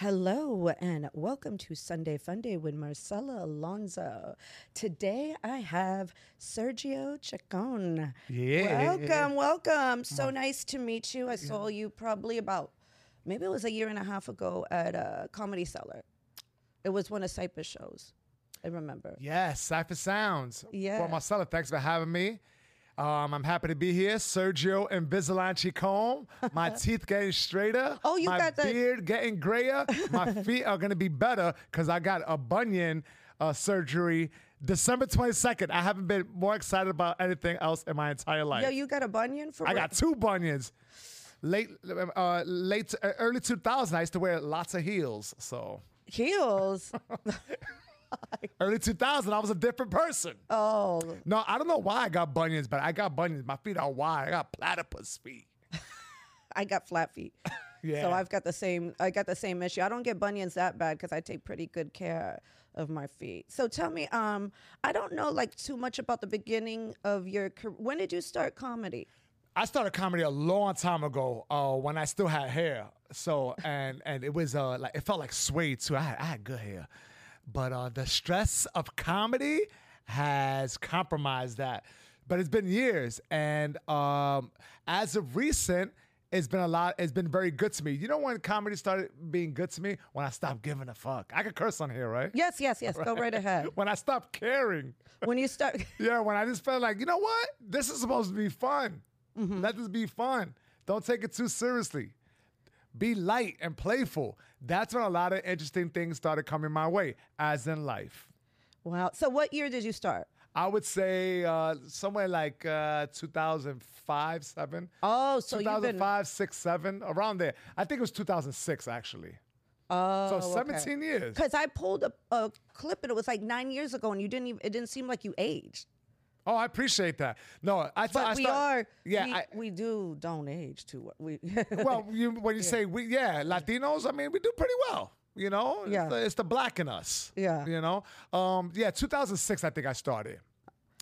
Hello and welcome to Sunday Funday with Marcela Alonso. Today I have Sergio Chicon. Yeah. Welcome, welcome. So nice to meet you. I saw you probably about maybe it was a year and a half ago at a comedy cellar. It was one of Cipha's shows. I remember. Yes, Cipha Sounds. Yeah. Well, Marcela, thanks for having me. Um, I'm happy to be here. Sergio Invisalign comb. My teeth getting straighter. Oh, you my got the- beard getting grayer. My feet are going to be better because I got a bunion uh, surgery December 22nd. I haven't been more excited about anything else in my entire life. Yo, you got a bunion for I got two bunions. Late, uh, late, uh, early 2000s. I used to wear lots of heels. So heels. early 2000, I was a different person. Oh, No, I don't know why I got bunions, but I got bunions. My feet are wide. I got platypus feet. I got flat feet. Yeah. So I've got the same I got the same issue. I don't get bunions that bad because I take pretty good care of my feet. So tell me, um, I don't know like too much about the beginning of your career. When did you start comedy? I started comedy a long time ago uh, when I still had hair. So and and it was uh, like it felt like suede too. I had, I had good hair, but uh, the stress of comedy has compromised that. But it's been years, and um, as of recent, it's been a lot. It's been very good to me. You know when comedy started being good to me when I stopped giving a fuck. I could curse on here, right? Yes, yes, yes. Go right ahead. When I stopped caring. When you start, Yeah, when I just felt like, you know what? This is supposed to be fun. Let this be fun. Don't take it too seriously. Be light and playful. That's when a lot of interesting things started coming my way, as in life. wow. So what year did you start? I would say uh, somewhere like uh, 2005, 7. Oh, so you've been 2005, 6, 7, around there. I think it was 2006, actually. oh, So 17 years. Because I pulled a, a clip and it was like nine years ago, and you didn't even. It didn't seem like you aged. Oh, I appreciate that. No, I, thought we are. Yeah, we, I, we do don't age too. We well, you, when you say we, yeah, Latinos, I mean, we do pretty well. You know, Yeah. it's, the, it's the black in us. Yeah. you know, um, yeah, 2006, I think I started.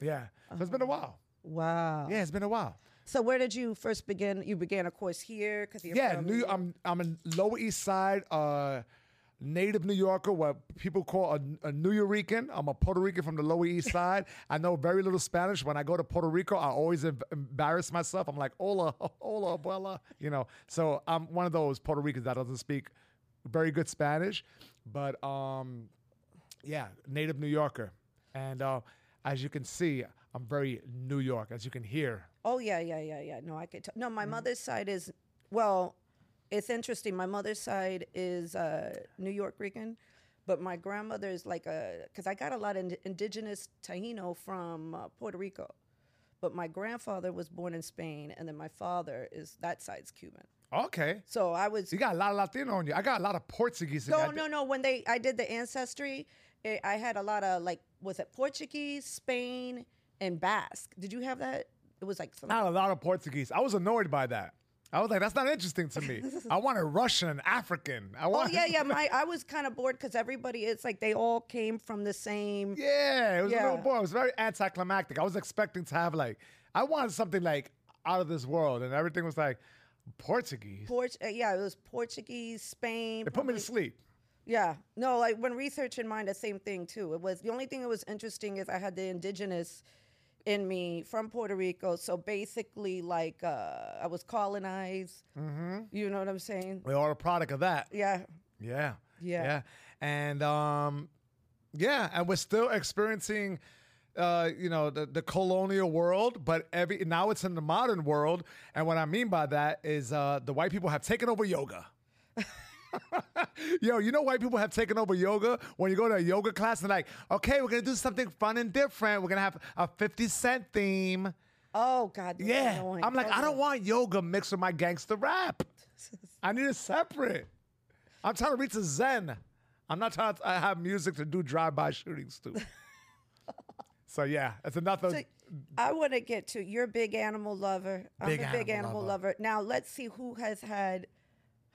Yeah, so it's been a while. wow. Yeah, it's been a while. So where did you first begin? You began, of course, here because Yeah, New, I'm I'm a Lower East Side uh, native New Yorker, what people call a, a Nuyorican. I'm a Puerto Rican from the Lower East Side. I know very little Spanish. When I go to Puerto Rico, I always em- embarrass myself. I'm like, hola, hola, abuela, you know. So I'm one of those Puerto Ricans that doesn't speak very good Spanish, but um, yeah, native New Yorker. And uh, as you can see, I'm very New York, as you can hear. Oh yeah, yeah, yeah, yeah. No, I could. T- no, my mother's side is well. It's interesting. My mother's side is uh, New York Rican, but my grandmother is like a because I got a lot of ind- indigenous Taino from uh, Puerto Rico, but my grandfather was born in Spain, and then my father is that side's Cuban. Okay. So I was You got a lot of Latino on you. I got a lot of Portuguese. No, no, no. When they, I did the ancestry, it, I had a lot of like, was it Portuguese, Spain, and Basque? Did you have that? It was like some. Not a lot of Portuguese. I was annoyed by that. I was like, that's not interesting to me. I want a Russian African. I Oh yeah, yeah. My, I was kind of bored because everybody, it's like they all came from the same. Yeah, it was a little boring. It was very anticlimactic. I was expecting to have like, I wanted something like out of this world, and everything was like Portuguese. Port, uh, yeah, it was Portuguese, Spain. It put me to sleep. Yeah, no, like when researching mine, the same thing too. It was the only thing that was interesting is I had the indigenous in me from Puerto Rico. So basically, like uh, I was colonized. Mm-hmm. You know what I'm saying? We're a product of that. Yeah. Yeah. Yeah. Yeah. And um, yeah, and we're still experiencing uh, you know, the, the colonial world, but every now it's in the modern world. And what I mean by that is uh the white people have taken over yoga. Yo, you know white people have taken over yoga when you go to a yoga class and like, okay, we're gonna do something fun and different. We're gonna have a 50 cent theme. Oh God. Yeah. annoying. I'm like, I don't want yoga mixed with my gangster rap. I need it separate. I'm trying to reach a zen. I'm not trying to have music to do drive-by shootings too. so yeah, it's enough of So, I want to get to you're a big animal lover. I'm Big a big animal animal lover. lover. Now let's see who has had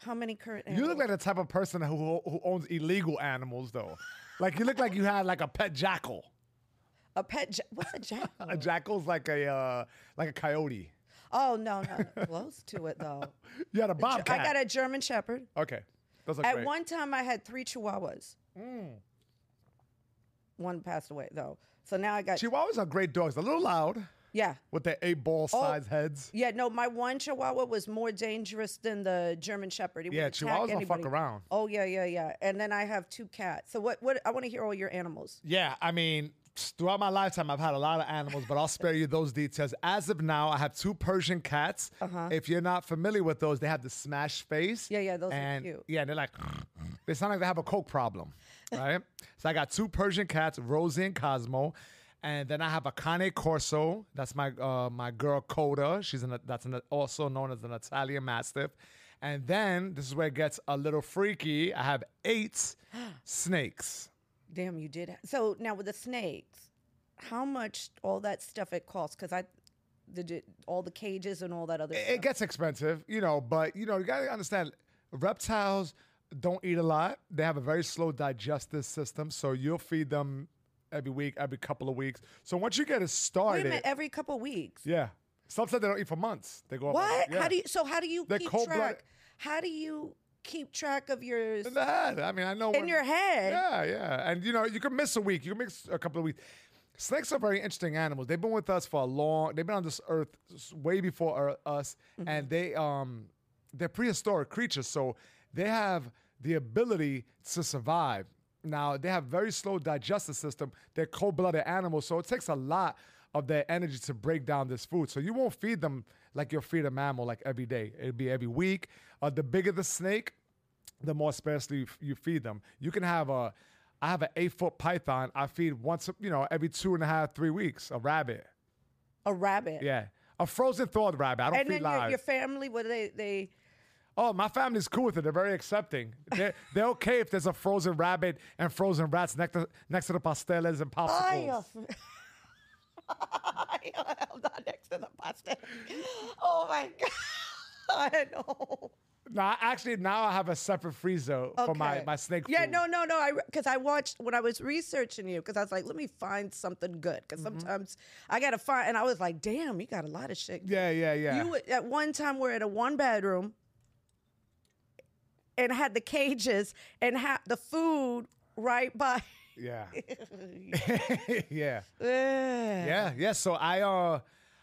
how many current. You look like the type of person who who owns illegal animals though. Like you look like you had like a pet jackal. a pet. Ja- what's a jackal? A jackal's like a uh, like a coyote. oh no, no, no, close to it though. You had a bobcat. I got a German Shepherd. Okay. Those At great. one time, I had three Chihuahuas. One passed away though, so now I got Chihuahuas are great dogs. A little loud yeah. with the eight ball Oh. size heads. Yeah, no, my one Chihuahua was more dangerous than the German Shepherd. He would Yeah, Chihuahuas don't fuck anybody. around. Oh yeah, yeah, yeah. And then I have two cats. So what? What? I want to hear all your animals. Yeah, I mean, throughout my lifetime, I've had a lot of animals, but I'll spare you those details. As of now, I have two Persian cats. Uh-huh. If you're not familiar with those, they have the smash face. Yeah, yeah, those are cute. Yeah, they're like, they sound like they have a coke problem, right? so I got two Persian cats, Rosie and Cosmo. And then I have a Cane Corso. That's my uh, my girl Coda. She's an, that's an, also known as an Italian Mastiff. And then this is where it gets a little freaky. I have eight snakes. Damn, you did. So now with the snakes, how much all that stuff it costs? Because I, the all the cages and all that other It stuff. gets expensive, you know, but you know, you gotta understand reptiles don't eat a lot. They have a very slow digestive system, so you'll feed them every week, every couple of weeks. So once you get it Wait a started, minute, every couple of weeks. yeah. Sometimes they don't eat for months. They go up What? yeah. How do you? So how do you They're keep track? How do you keep track of your? in the head? I mean, I know In when- your head? Yeah, yeah, and you know, you can miss a week. You can miss a couple of weeks. Snakes are very interesting animals. They've been with us for a long. They've been on this earth way before us, Mm-hmm. and they um they're prehistoric creatures, so they have the ability to survive. Now they have very slow digestive system. They're cold-blooded animals, so it takes a lot of their energy to break down this food. So you won't feed them like you'll feed a mammal like every day. It'll be every week. Uh, the bigger the snake, the more sparsely you, you feed them. You can have a, I have an eight foot python. I feed once, you know, every two and a half, three weeks. A rabbit, A rabbit. yeah, a frozen thawed rabbit. I don't And feed then your, live. your family, what do they they? Oh, my family's cool with it. They're very accepting. They're, they're okay if there's a frozen rabbit and frozen rats next to next to the pasteles and popsicles. I'm not next to the pasta. Oh my god! no. Now, actually, now I have a separate freezer for my, my snake. Yeah, food. no, no, no. I because I watched when I was researching you because I was like, let me find something good because Mm-hmm. sometimes I gotta find. And I was like, damn, you got a lot of shit. Yeah, yeah, yeah. You at one time were at a one bedroom and had the cages and had the food right by. yeah. yeah. yeah. Yeah. So I uh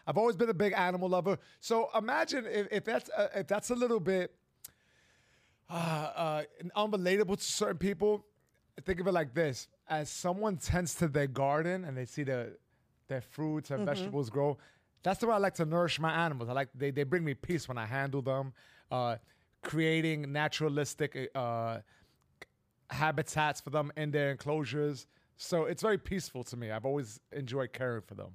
I've always been a big animal lover. So imagine if, if that's uh, if that's a little bit uh, uh unrelatable to certain people. Think of it like this: as someone tends to their garden and they see the their fruits and vegetables grow, that's the way I like to nourish my animals. I like they they bring me peace when I handle them. Uh, creating naturalistic uh habitats for them in their enclosures. So it's very peaceful to me. I've always enjoyed caring for them.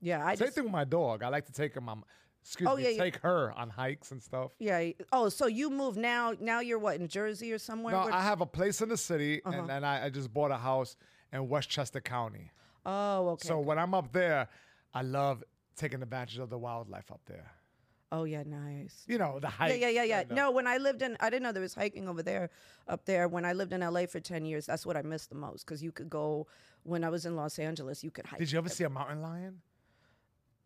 Yeah, I Same just, thing with my dog. I like to take him on, excuse Oh, me, yeah, yeah. take her on hikes and stuff. yeah. Oh, so you move now? Now you're what in Jersey or somewhere? No, Where- I have a place in the city, Uh-huh. and, and I, I just bought a house in Westchester County. oh, okay. So when I'm up there, I love taking advantage of the wildlife up there. Oh yeah, nice. You know, the hike. yeah, yeah, yeah. uh, No, when I lived in, I didn't know there was hiking over there, up there. When I lived in LA for ten years, that's what I missed the most because you could go. When I was in Los Angeles, you could hike. Did you ever see a mountain lion?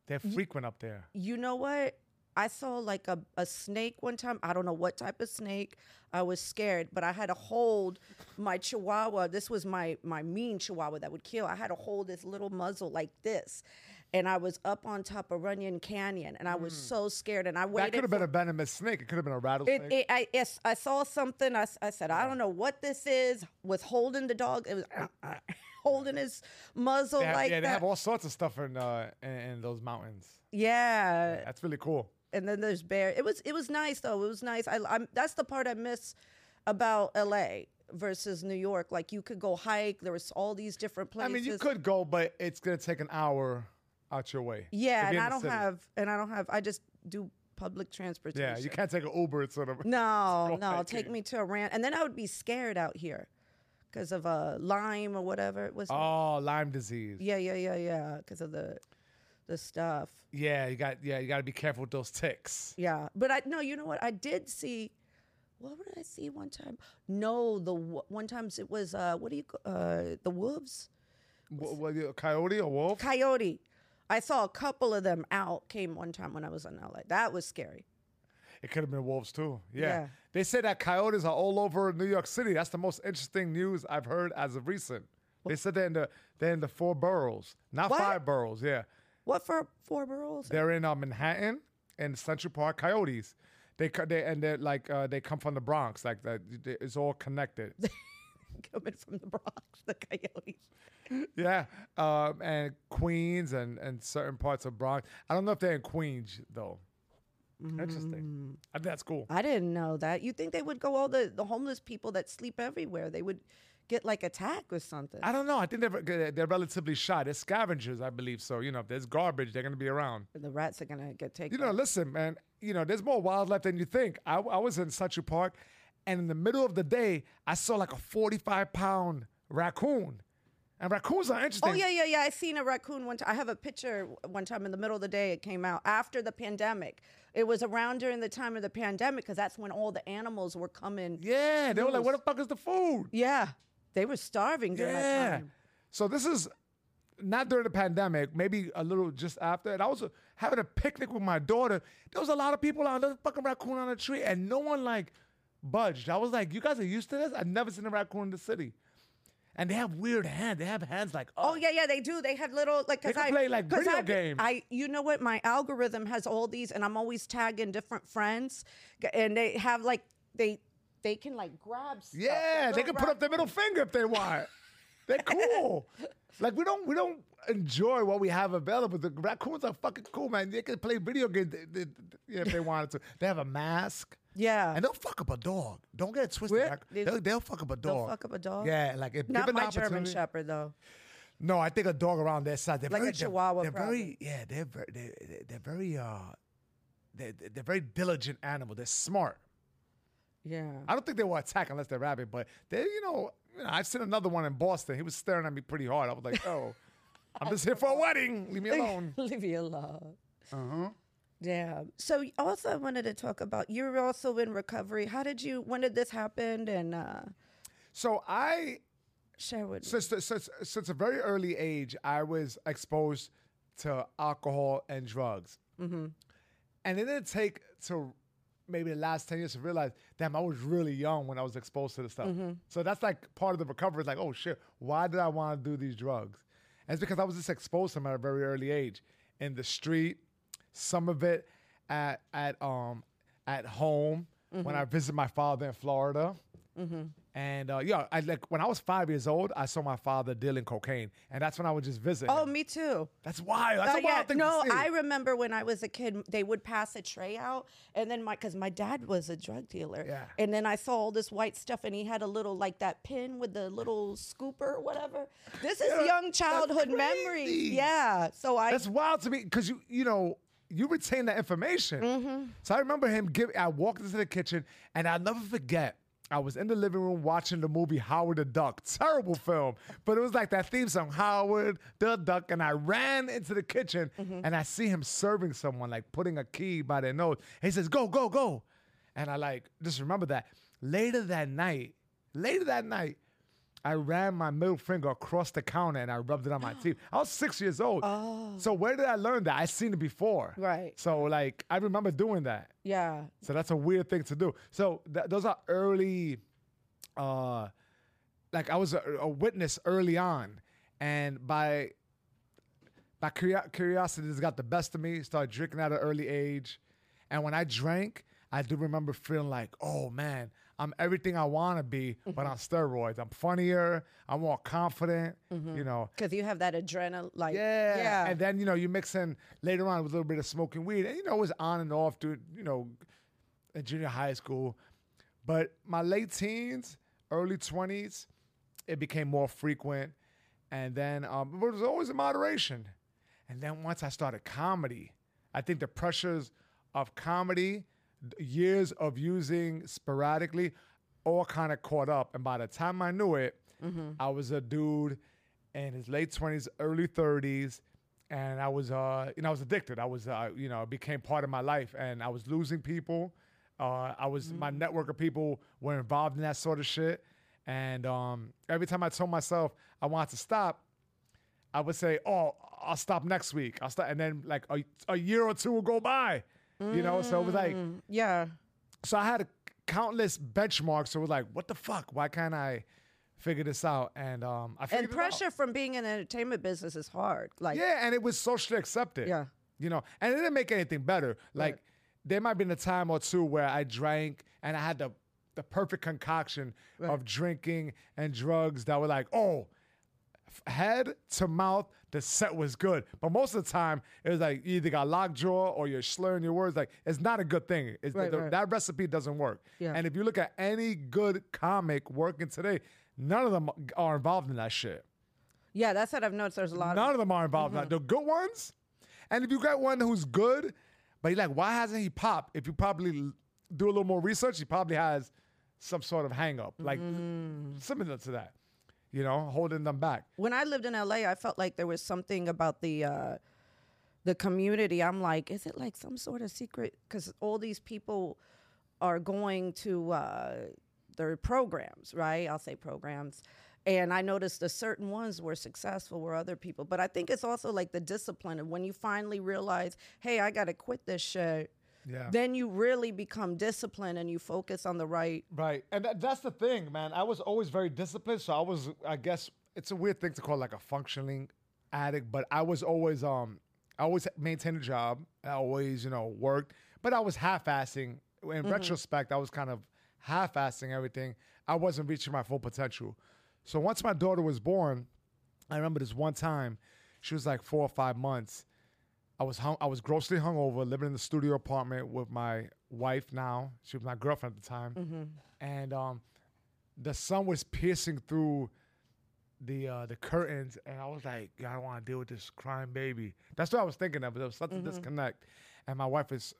They're frequent up there. You know what? I saw like a, a snake one time. I don't know what type of snake. I was scared, but I had to hold my chihuahua. This was my my mean chihuahua that would kill. I had to hold this little muzzle like this. And I was up on top of Runyon Canyon and I was so scared and I Hmm. That could have been a venomous snake. It could have been a rattlesnake. It, it, I, yes, I saw something. I said, I don't know what this is. Was holding the dog. It was holding his muzzle have- like yeah, they have all sorts of stuff in uh, in, in those mountains. yeah. That's really cool. and then there's bear. It was it was nice though. It was nice. I, I'm that's the part I miss about L.A. versus New York. Like you could go hike. There was all these different places. I mean, you could go, but it's gonna take an hour out your way. Yeah, and I don't city. have and I don't have. I just do public transportation. Yeah, you can't take an Uber. It's sort of No, no, take me to a rant, and then I would be scared out here because of uh, Lyme or whatever it was. oh Lyme disease. Yeah, yeah, yeah, yeah. Because of the the stuff. Yeah, you got yeah, you got to be careful with those ticks. Yeah, but I no, you know what? I did see. What did I see one time? No, the one times it was uh, what do you uh, the wolves, What, what, you- coyote or wolf? coyote. I saw a couple of them out. Came one time when I was in LA. That was scary. It could have been wolves too. Yeah. Yeah. They say that coyotes are all over New York City. That's the most interesting news I've heard as of recent. They said they're in the they're in the four boroughs, not What? five boroughs. Yeah, What for four boroughs? they're in uh, Manhattan and Central Park. Coyotes. They they and they're like uh, they come from the Bronx. Like that, it's all connected. Coming from the Bronx, the coyotes. yeah, um, and Queens and and certain parts of Bronx. I don't know if they're in Queens though. Interesting. I think that's cool. I didn't know that. You think they would go all the, the homeless people that sleep everywhere? They would get like attacked or something. I don't know. I think they're they're relatively shy. They're scavengers, I believe. So you know, if there's garbage, they're gonna be around. the rats are gonna get taken. You know, listen, man. You know, there's more wildlife than you think. I, I was in Central Park, and in the middle of the day, I saw like a 45 pound raccoon, and raccoons are interesting. Oh yeah, yeah, yeah. I seen a raccoon one time. I have a picture one time in the middle of the day. It came out after the pandemic. It was around during the time of the pandemic because that's when all the animals were coming. Yeah, they were like, "Where the fuck is the food?" Yeah, they were starving during that Yeah. time. So this is not during the pandemic, maybe a little just after. And I was uh, having a picnic with my daughter. There was a lot of people out. There fucking raccoon on a tree, and no one like budged. I was like, "You guys are used to this? I've never seen a raccoon in the city." And they have weird hands. They have hands like, Oh, oh. yeah, yeah, they do. They have little like because can I play, like, video I, games. I, you know what? My algorithm has all these, and I'm always tagging different friends, and they have like they they can like grab. Stuff. Yeah, They're can put up their middle finger if they want. They're cool. like we don't we don't enjoy what we have available. The raccoons are fucking cool, man. They can play video games they- they- yeah, if they wanted to. They have a mask. Yeah. And they'll fuck up a dog. Don't get it twisted. They- They'll, they'll fuck up a dog. They'll fuck up a dog. Yeah, like if Not my German Shepherd though. No, I think a dog around that size. They're Like a very, they're- Chihuahua, They're, very yeah. They're very they're, they're very uh they're, they're very diligent animal. They're smart. Yeah. I don't think they will attack unless they're rabid, but they, you know, you know, I've seen another one in Boston. He was staring at me pretty hard. I was like, oh, I'm just here for a wedding. Leave me alone. Leave me alone. Uh-huh. Yeah. So also I wanted to talk about you're also in recovery. How did you? When did this happen? And uh, So I, share with since, since, since a very early age, I was exposed to alcohol and drugs. Mm-hmm. And it didn't take to maybe the last 10 years to realize, damn, I was really young when I was exposed to this stuff. Mm-hmm. So that's like part of the recovery. It's like, oh shit, why did I want to do these drugs? And it's because I was just exposed to them at a very early age in the street, some of it at, at, um, at home Mm-hmm. when I visited my father in Florida. And uh, yeah, I like when I was five years old, I saw my father dealing cocaine, and that's when I would just visit. oh, him. me too. that's wild. That's Oh, a wild yeah. thing No, to see. I remember when I was a kid, they would pass a tray out, and then my because my dad was a drug dealer, Yeah. and then I saw all this white stuff, and he had a little like that pin with the little scooper or whatever. This is Yeah, young childhood memory. Yeah. So I That's wild to me because you you know you retain that information. Mm-hmm. So I remember him give. I walked into the kitchen and I'll never forget. I was in the living room watching the movie Howard the Duck. Terrible film, but it was like that theme song, Howard the Duck. And I ran into the kitchen Mm-hmm. and I see him serving someone, like putting a key by their nose. He says, "Go, go, go," and I like just remember that. Later that night, later that night, I ran my middle finger across the counter and I rubbed it on my teeth. I was six years old. So where did I learn that? I seen it before. Right. So like I remember doing that. yeah. So that's a weird thing to do. So th- those are early, uh, like I was a, a witness early on, and by by curio- curiosity just got the best of me. Started drinking at an early age, and when I drank, I do remember feeling like, oh man, I'm everything I want to be, but on steroids. I'm funnier. I'm more confident. You know. Because you have that adrenaline, like Yeah. yeah. And then, you know, you mix in later on with a little bit of smoking weed. And, you know, it was on and off, dude, you know, in junior high school. But my late teens, early 20s, it became more frequent. And then, um, but it was always in moderation. And then once I started comedy, I think the pressures of comedy, years of using sporadically, all kind of caught up. And by the time I knew it, I was a dude in his late 20s, early 30s. And I was, uh, you know, I was addicted. I was, uh, you know, it became part of my life. And I was losing people. Uh, I was, my network of people were involved in that sort of shit. And um, every time I told myself I wanted to stop, I would say, "Oh, I'll stop next week." I'll stop, and then like a, a year or two will go by, You know, so it was like Mm, yeah. so I had a countless benchmarks. So it was like, what the fuck? Why can't I figure this out? And um, I figured And pressure from being in the entertainment business is hard. Like, Yeah, and it was socially accepted. Yeah. You know, and it didn't make anything better. Like Right. there might have been a time or two where I drank and I had the the perfect concoction of drinking and drugs that were like, oh, head to mouth, the set was good. But most of the time, it was like you either got lockjaw or you're slurring your words. Like it's not a good thing. It's Right, the- right. That recipe doesn't work. Yeah. And if you look at any good comic working today, none of them are involved in that shit. yeah, that's what I've noticed. There's a lot None of of them are involved. in that. Mm-hmm. The good ones, and if you got one who's good, but you're like, why hasn't he popped? If you probably do a little more research, he probably has some sort of hang up, like mm. similar to that, you know, holding them back. when I lived in LA, I felt like there was something about the uh, the community. I'm like, is it like some sort of secret? Because all these people are going to uh, their programs, right? I'll say programs. And I noticed that certain ones were successful, were other people. But I think it's also like the discipline. And when you finally realize, hey, I got to quit this shit, Yeah. then you really become disciplined and you focus on the right. Right. And that, that's the thing, man. I was always very disciplined. So I was, I guess, it's a weird thing to call like a functioning addict, but I was always, um, I always maintained a job. I always, you know, worked, but I was half-assing. In retrospect, I was kind of half-assing everything. I wasn't reaching my full potential. So once my daughter was born, I remember this one time, she was like four or five months. I was hung, I was grossly hungover, living in the studio apartment with my wife now. She was my girlfriend at the time, and um, the sun was piercing through the uh, the curtains, and I was like, I don't want to deal with this crying baby." That's what I was thinking of. There was such a disconnect, and my wife is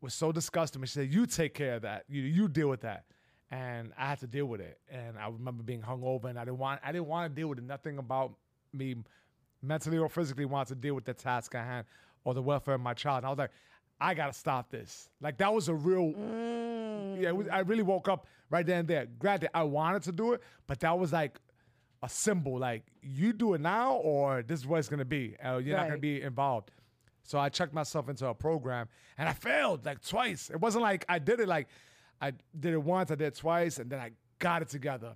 was so disgusted. And she said, "You take care of that. You you deal with that." And I had to deal with it. And I remember being hungover, and I didn't want I didn't want to deal with it. Nothing about me mentally or physically wanted to deal with the task at hand or the welfare of my child. And I was like, I gotta stop this. Like that was a real. Yeah, was, I really woke up right then and there. Granted, I wanted to do it, but that was like a symbol. Like you do it now, or this is what it's gonna be. Uh, you're not gonna be involved. So I checked myself into a program, and I failed like twice. It wasn't like I did it like I did it once, I did it twice, and then I got it together.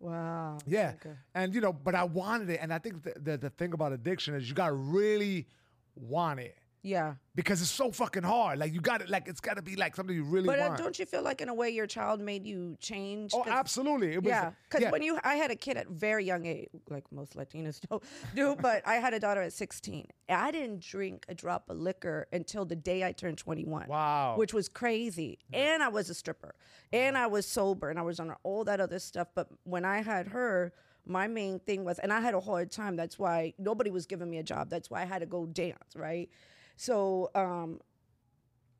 Wow. Yeah. Okay. And you know, but I wanted it. And I think the, the, the thing about addiction is you gotta really want it. Yeah. Because it's so fucking hard. Like you got to like it's gotta be like something you really But uh, don't you feel like in a way your child made you change? oh, absolutely. It was, Yeah, because yeah. when you, I had a kid at very young age, like most Latinos do, do, but I had a daughter at 16. I didn't drink a drop of liquor until the day I turned 21. Wow. Which was crazy. And I was a stripper. And I was sober and I was on all that other stuff. But when I had her, my main thing was, and I had a hard time. That's why nobody was giving me a job. That's why I had to go dance, right? So, um,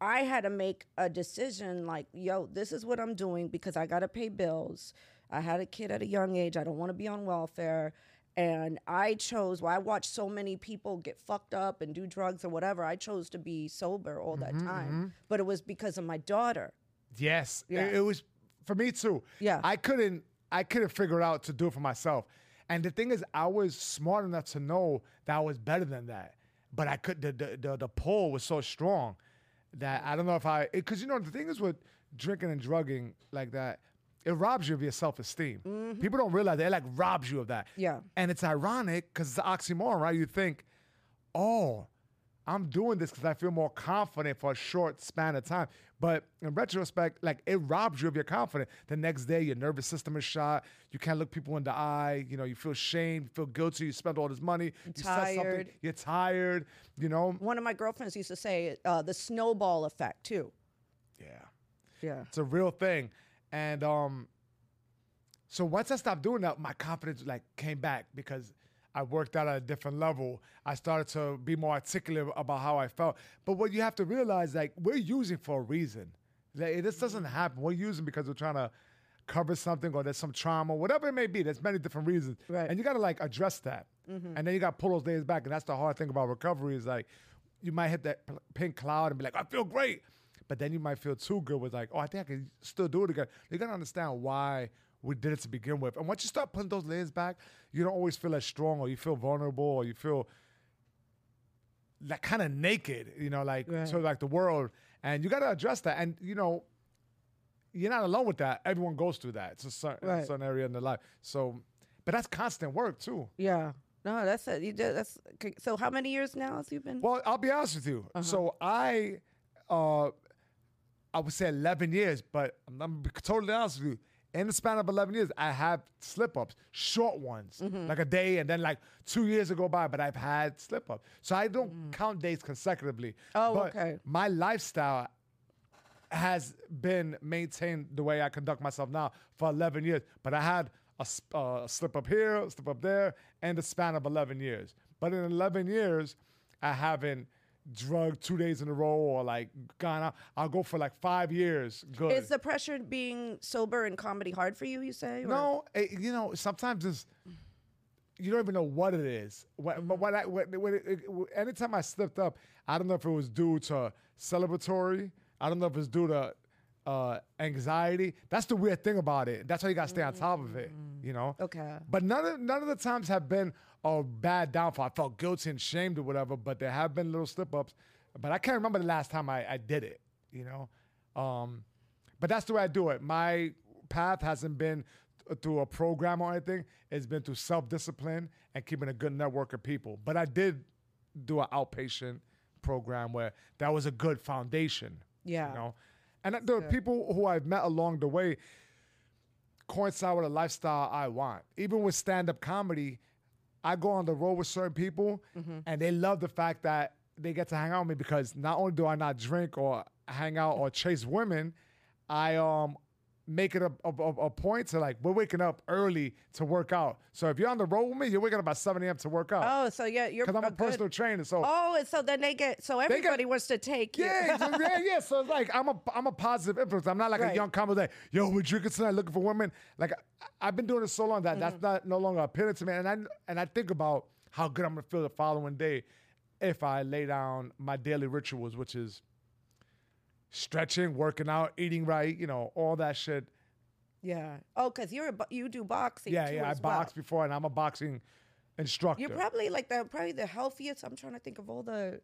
I had to make a decision like, yo, this is what I'm doing because I got to pay bills. I had a kid at a young age. I don't want to be on welfare. And I chose, well, I watched so many people get fucked up and do drugs or whatever. I chose to be sober all that time. But it was because of my daughter. Yes. Yeah. It, it was for me too. Yeah. I couldn't I couldn't figure out to do it for myself. And the thing is, I was smart enough to know that I was better than that. But I could the the the, the pull was so strong that I don't know if I because you know the thing is with drinking and drugging like that, it robs you of your self esteem. Mm-hmm. People don't realize that it like robs you of that. Yeah. And it's ironic because it's an oxymoron, right? You think, oh, I'm doing this because I feel more confident for a short span of time. But in retrospect, like it robs you of your confidence. The next day, your nervous system is shot. You can't look people in the eye. You know, you feel shame, you feel guilty. You spent all this money. You tired. You're tired. You know. One of my girlfriends used to say uh, the snowball effect, too. Yeah. Yeah. It's a real thing. And um so once I stopped doing that, my confidence like came back because I worked out at a different level. I started to be more articulate about how I felt. But what you have to realize, like, we're using for a reason. Like, this doesn't happen. We're using because we're trying to cover something or there's some trauma, whatever it may be. There's many different reasons. Right. And you gotta like address that. Mm-hmm. And then you gotta pull those days back. And that's the hard thing about recovery is like you might hit that pink cloud and be like, I feel great. But then you might feel too good with like, oh, I think I can still do it again. You gotta understand why we did it to begin with. And once you start putting those layers back, you don't always feel as strong or you feel vulnerable or you feel like kind of naked, you know, like Right. so like the world, and you got to address that. And you know, you're not alone with that. Everyone goes through that. It's a certain, Right. certain area in their life. So, but that's constant work too. Yeah. No, that's it. You did. That's so. How many years now has you been? Well, I'll be honest with you. Uh-huh. So I, uh, I would say 11 years, but I'm, I'm be totally honest with you. In the span of 11 years, I have slip ups, short ones, Mm-hmm. like a day, and then like two years go by, but I've had slip ups. So I don't count days consecutively. Mm. Oh, but okay. My lifestyle has been maintained the way I conduct myself now for 11 years. But I had a uh, slip up here, a slip up there, and the span of 11 years. But in 11 years, I haven't drugged two days in a row or like gone out. I'll go for like five years. Good. Is the pressure being sober in comedy hard for you? You say? or- No, it, you know, sometimes it's you don't even know what it is. What, But what I, what, when it, it, anytime I slipped up, I don't know if it was due to celebratory. I don't know if it's due to uh, anxiety. That's the weird thing about it. That's why you gotta stay on top of it. You know. Okay. But none of none of the times have been a bad downfall. I felt guilty and shamed or whatever. But there have been little slip ups. But I can't remember the last time I, I did it. You know. Um, but that's the way I do it. My path hasn't been through a program or anything. It's been through self discipline and keeping a good network of people. But I did do an outpatient program where that was a good foundation. Yeah. You know, and the people who I've met along the way coincide with a lifestyle I want. Even with stand up comedy, I go on the road with certain people Mm-hmm. and they love the fact that they get to hang out with me because not only do I not drink or hang out or chase women, I um make it a, a, a- a point to like we're waking up early to work out. So if you're on the road with me, you're waking up at 7 a.m. to work out. Oh, so yeah, you're Because I'm a good- personal trainer. So Oh, and so then they get so get- everybody wants to take you. yeah, yeah, yeah. So it's like I'm a I'm a positive influence. I'm not like a young combo that yo, we're drinking tonight, looking for women. Like I, I've been doing this so long that Mm-hmm. that's not no longer appealing to me. And I and I think about how good I'm gonna feel the following day if I lay down my daily rituals, which is stretching, working out, eating right, you know, all that shit. Yeah. Oh, because you're a, bo- you do boxing. Yeah, too yeah. I well. boxed before, and I'm a boxing instructor. You're probably like the probably the healthiest. I'm trying to think of all the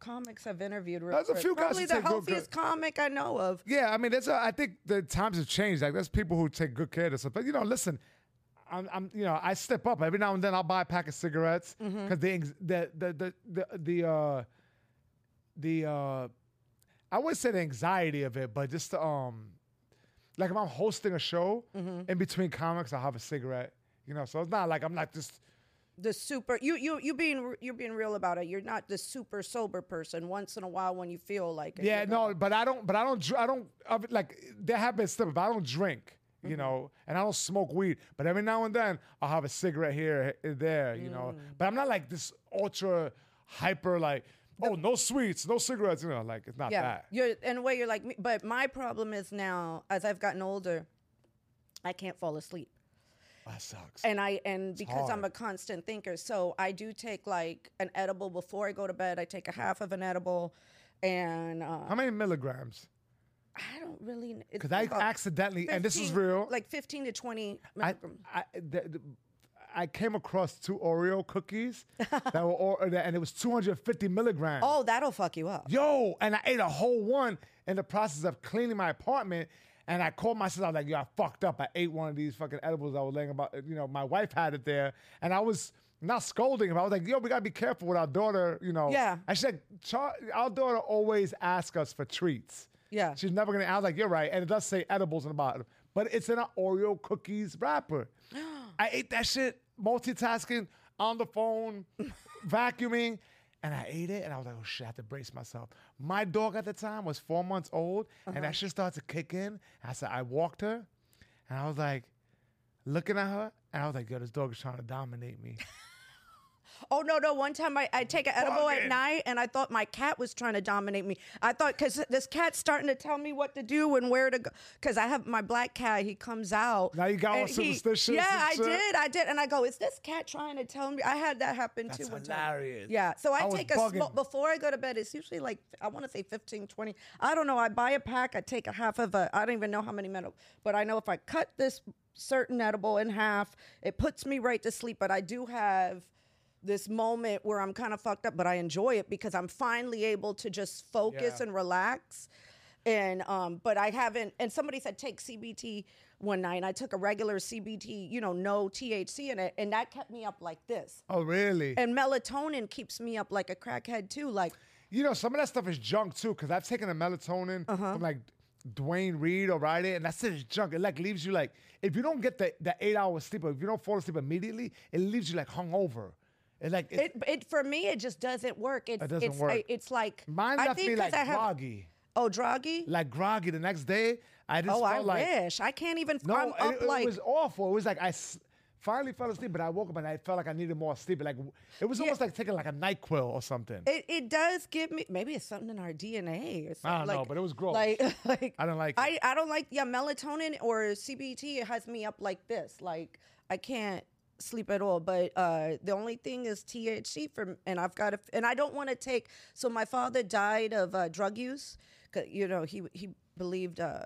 comics I've interviewed. real There's a quick. few guys Probably the take good- healthiest comic I know of. Yeah, I mean, there's a, I think the times have changed. Like, there's people who take good care of themselves. But you know, listen, I'm, I'm, you know, I step up every now and then. I'll buy a pack of cigarettes because the, anx- the, the, the, the, the, uh, the, uh, I wouldn't say the anxiety of it, but just the, um, like if I'm hosting a show mm-hmm. in between comics, I'll have a cigarette. You know, so it's not like I'm not just. The super you you you being you're being real about it. You're not the super sober person. Once in a while, when you feel like it, Yeah, you know. no, but I don't. But I don't. I don't. Like there have been stuff, but I don't drink. You mm-hmm. know, and I don't smoke weed. But every now and then, I'll have a cigarette here, there. You know, mm. but I'm not like this ultra hyper. Like, oh, no sweets, no cigarettes. You know, like it's not Yeah, that. you're in a way you're like me. But my problem is now, as I've gotten older, I can't fall asleep. That sucks. and I and because I'm a constant thinker, so I do take like an edible before I go to bed. I take a half of an edible, and uh, How many milligrams? I don't really it's Because I accidentally, and this is real. like fifteen to twenty I, milligrams. I, the, the, I came across two Oreo cookies that were, or, and it was 250 milligrams. oh, that'll fuck you up. Yo, and I ate a whole one in the process of cleaning my apartment. And I called myself. I was like, "Yo, I fucked up. I ate one of these fucking edibles I was laying about. You know, my wife had it there, and I was not scolding him. I was like, "Yo, we gotta be careful with our daughter." You know. Yeah. I said, "Our daughter always asks us for treats. Yeah. She's never gonna." I was like, "You're right," and it does say edibles in the bottom, but it's in an Oreo cookies wrapper. I ate that shit multitasking on the phone, vacuuming, and I ate it, and I was like, "Oh shit!" I have to brace myself. My dog at the time was four months old, and that uh-huh. shit started to kick in. I said, I walked her, and I was like, looking at her, and I was like, "Yo, this dog is trying to dominate me." Oh no, no. One time I I take an edible at night, and I thought my cat was trying to dominate me. I thought because this cat's starting to tell me what to do and where to go. Because I have my black cat, he comes out. Now you got all and he- superstitious Yeah, and I shit? did, I did, and I go, is this cat trying to tell me? I had that happen That's too. one time. hilarious. Yeah, so I, I take a bugging. before I go to bed. It's usually like I want to say 15, 20. I don't know. I buy a pack. I take a half of a. I don't even know how many metal, but I know if I cut this certain edible in half, it puts me right to sleep. But I do have this moment where I'm kind of fucked up, but I enjoy it because I'm finally able to just focus Yeah. and relax. And um, but I haven't. And somebody said take CBD one night. And I took a regular CBD, you know, no THC in it, and that kept me up like this. Oh, really? And melatonin keeps me up like a crackhead too. Like You know, some of that stuff is junk too, because I've taken a melatonin Uh-huh. from like Duane Reade or Rite Aid, and that's just junk. It like leaves you like if you don't get the, the eight hours sleep or if you don't fall asleep immediately, it leaves you like hungover. It like it, it, it for me, it just doesn't work. It's, It doesn't it's, work. I- it's like mine I left think me like I have, groggy, Oh, groggy? like groggy. The next day, I just Oh, felt I like wish I can't even. no, I'm it, up it like was awful. It was like I finally fell asleep, but I woke up and I felt like I needed more sleep. Like it was almost like taking like a Nyquil or something. It, it does give me maybe it's something in our DNA or something. I don't know, but it was gross. Like, like I don't like it. I, I don't like yeah melatonin or CBD. It has me up like this. Like I can't sleep at all. But uh, the only thing is THC for and I've got to and I don't want to take. So my father died of uh, drug use. 'Cause, You know he he believed. Uh,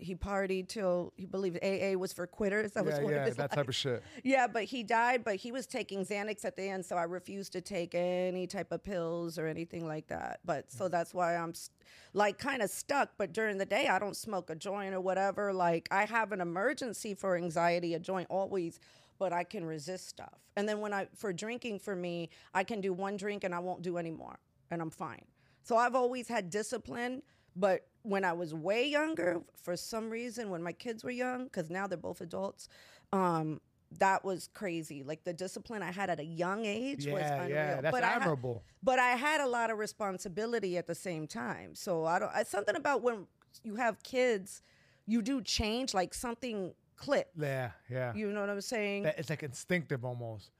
he partied till he believed AA was for quitters. That was yeah, one yeah, of his that type of shit. yeah, but he died, but he was taking Xanax at the end, so I refused to take any type of pills or anything like that. But so that's why I'm like kind of stuck. But during the day, I don't smoke a joint or whatever. Like I have an emergency for anxiety, a joint always, but I can resist stuff. And then when I for drinking for me, I can do one drink and I won't do any more, and I'm fine. So I've always had discipline. But when I was way younger, for some reason, when my kids were young, because now they're both adults, um, that was crazy. Like the discipline I had at a young age was unreal. yeah, that's but I had- admirable. but I had a lot of responsibility at the same time. So I don't. I, something about when you have kids, you do change. Like something click. Yeah, yeah. You know what I'm saying? That- it's like instinctive almost.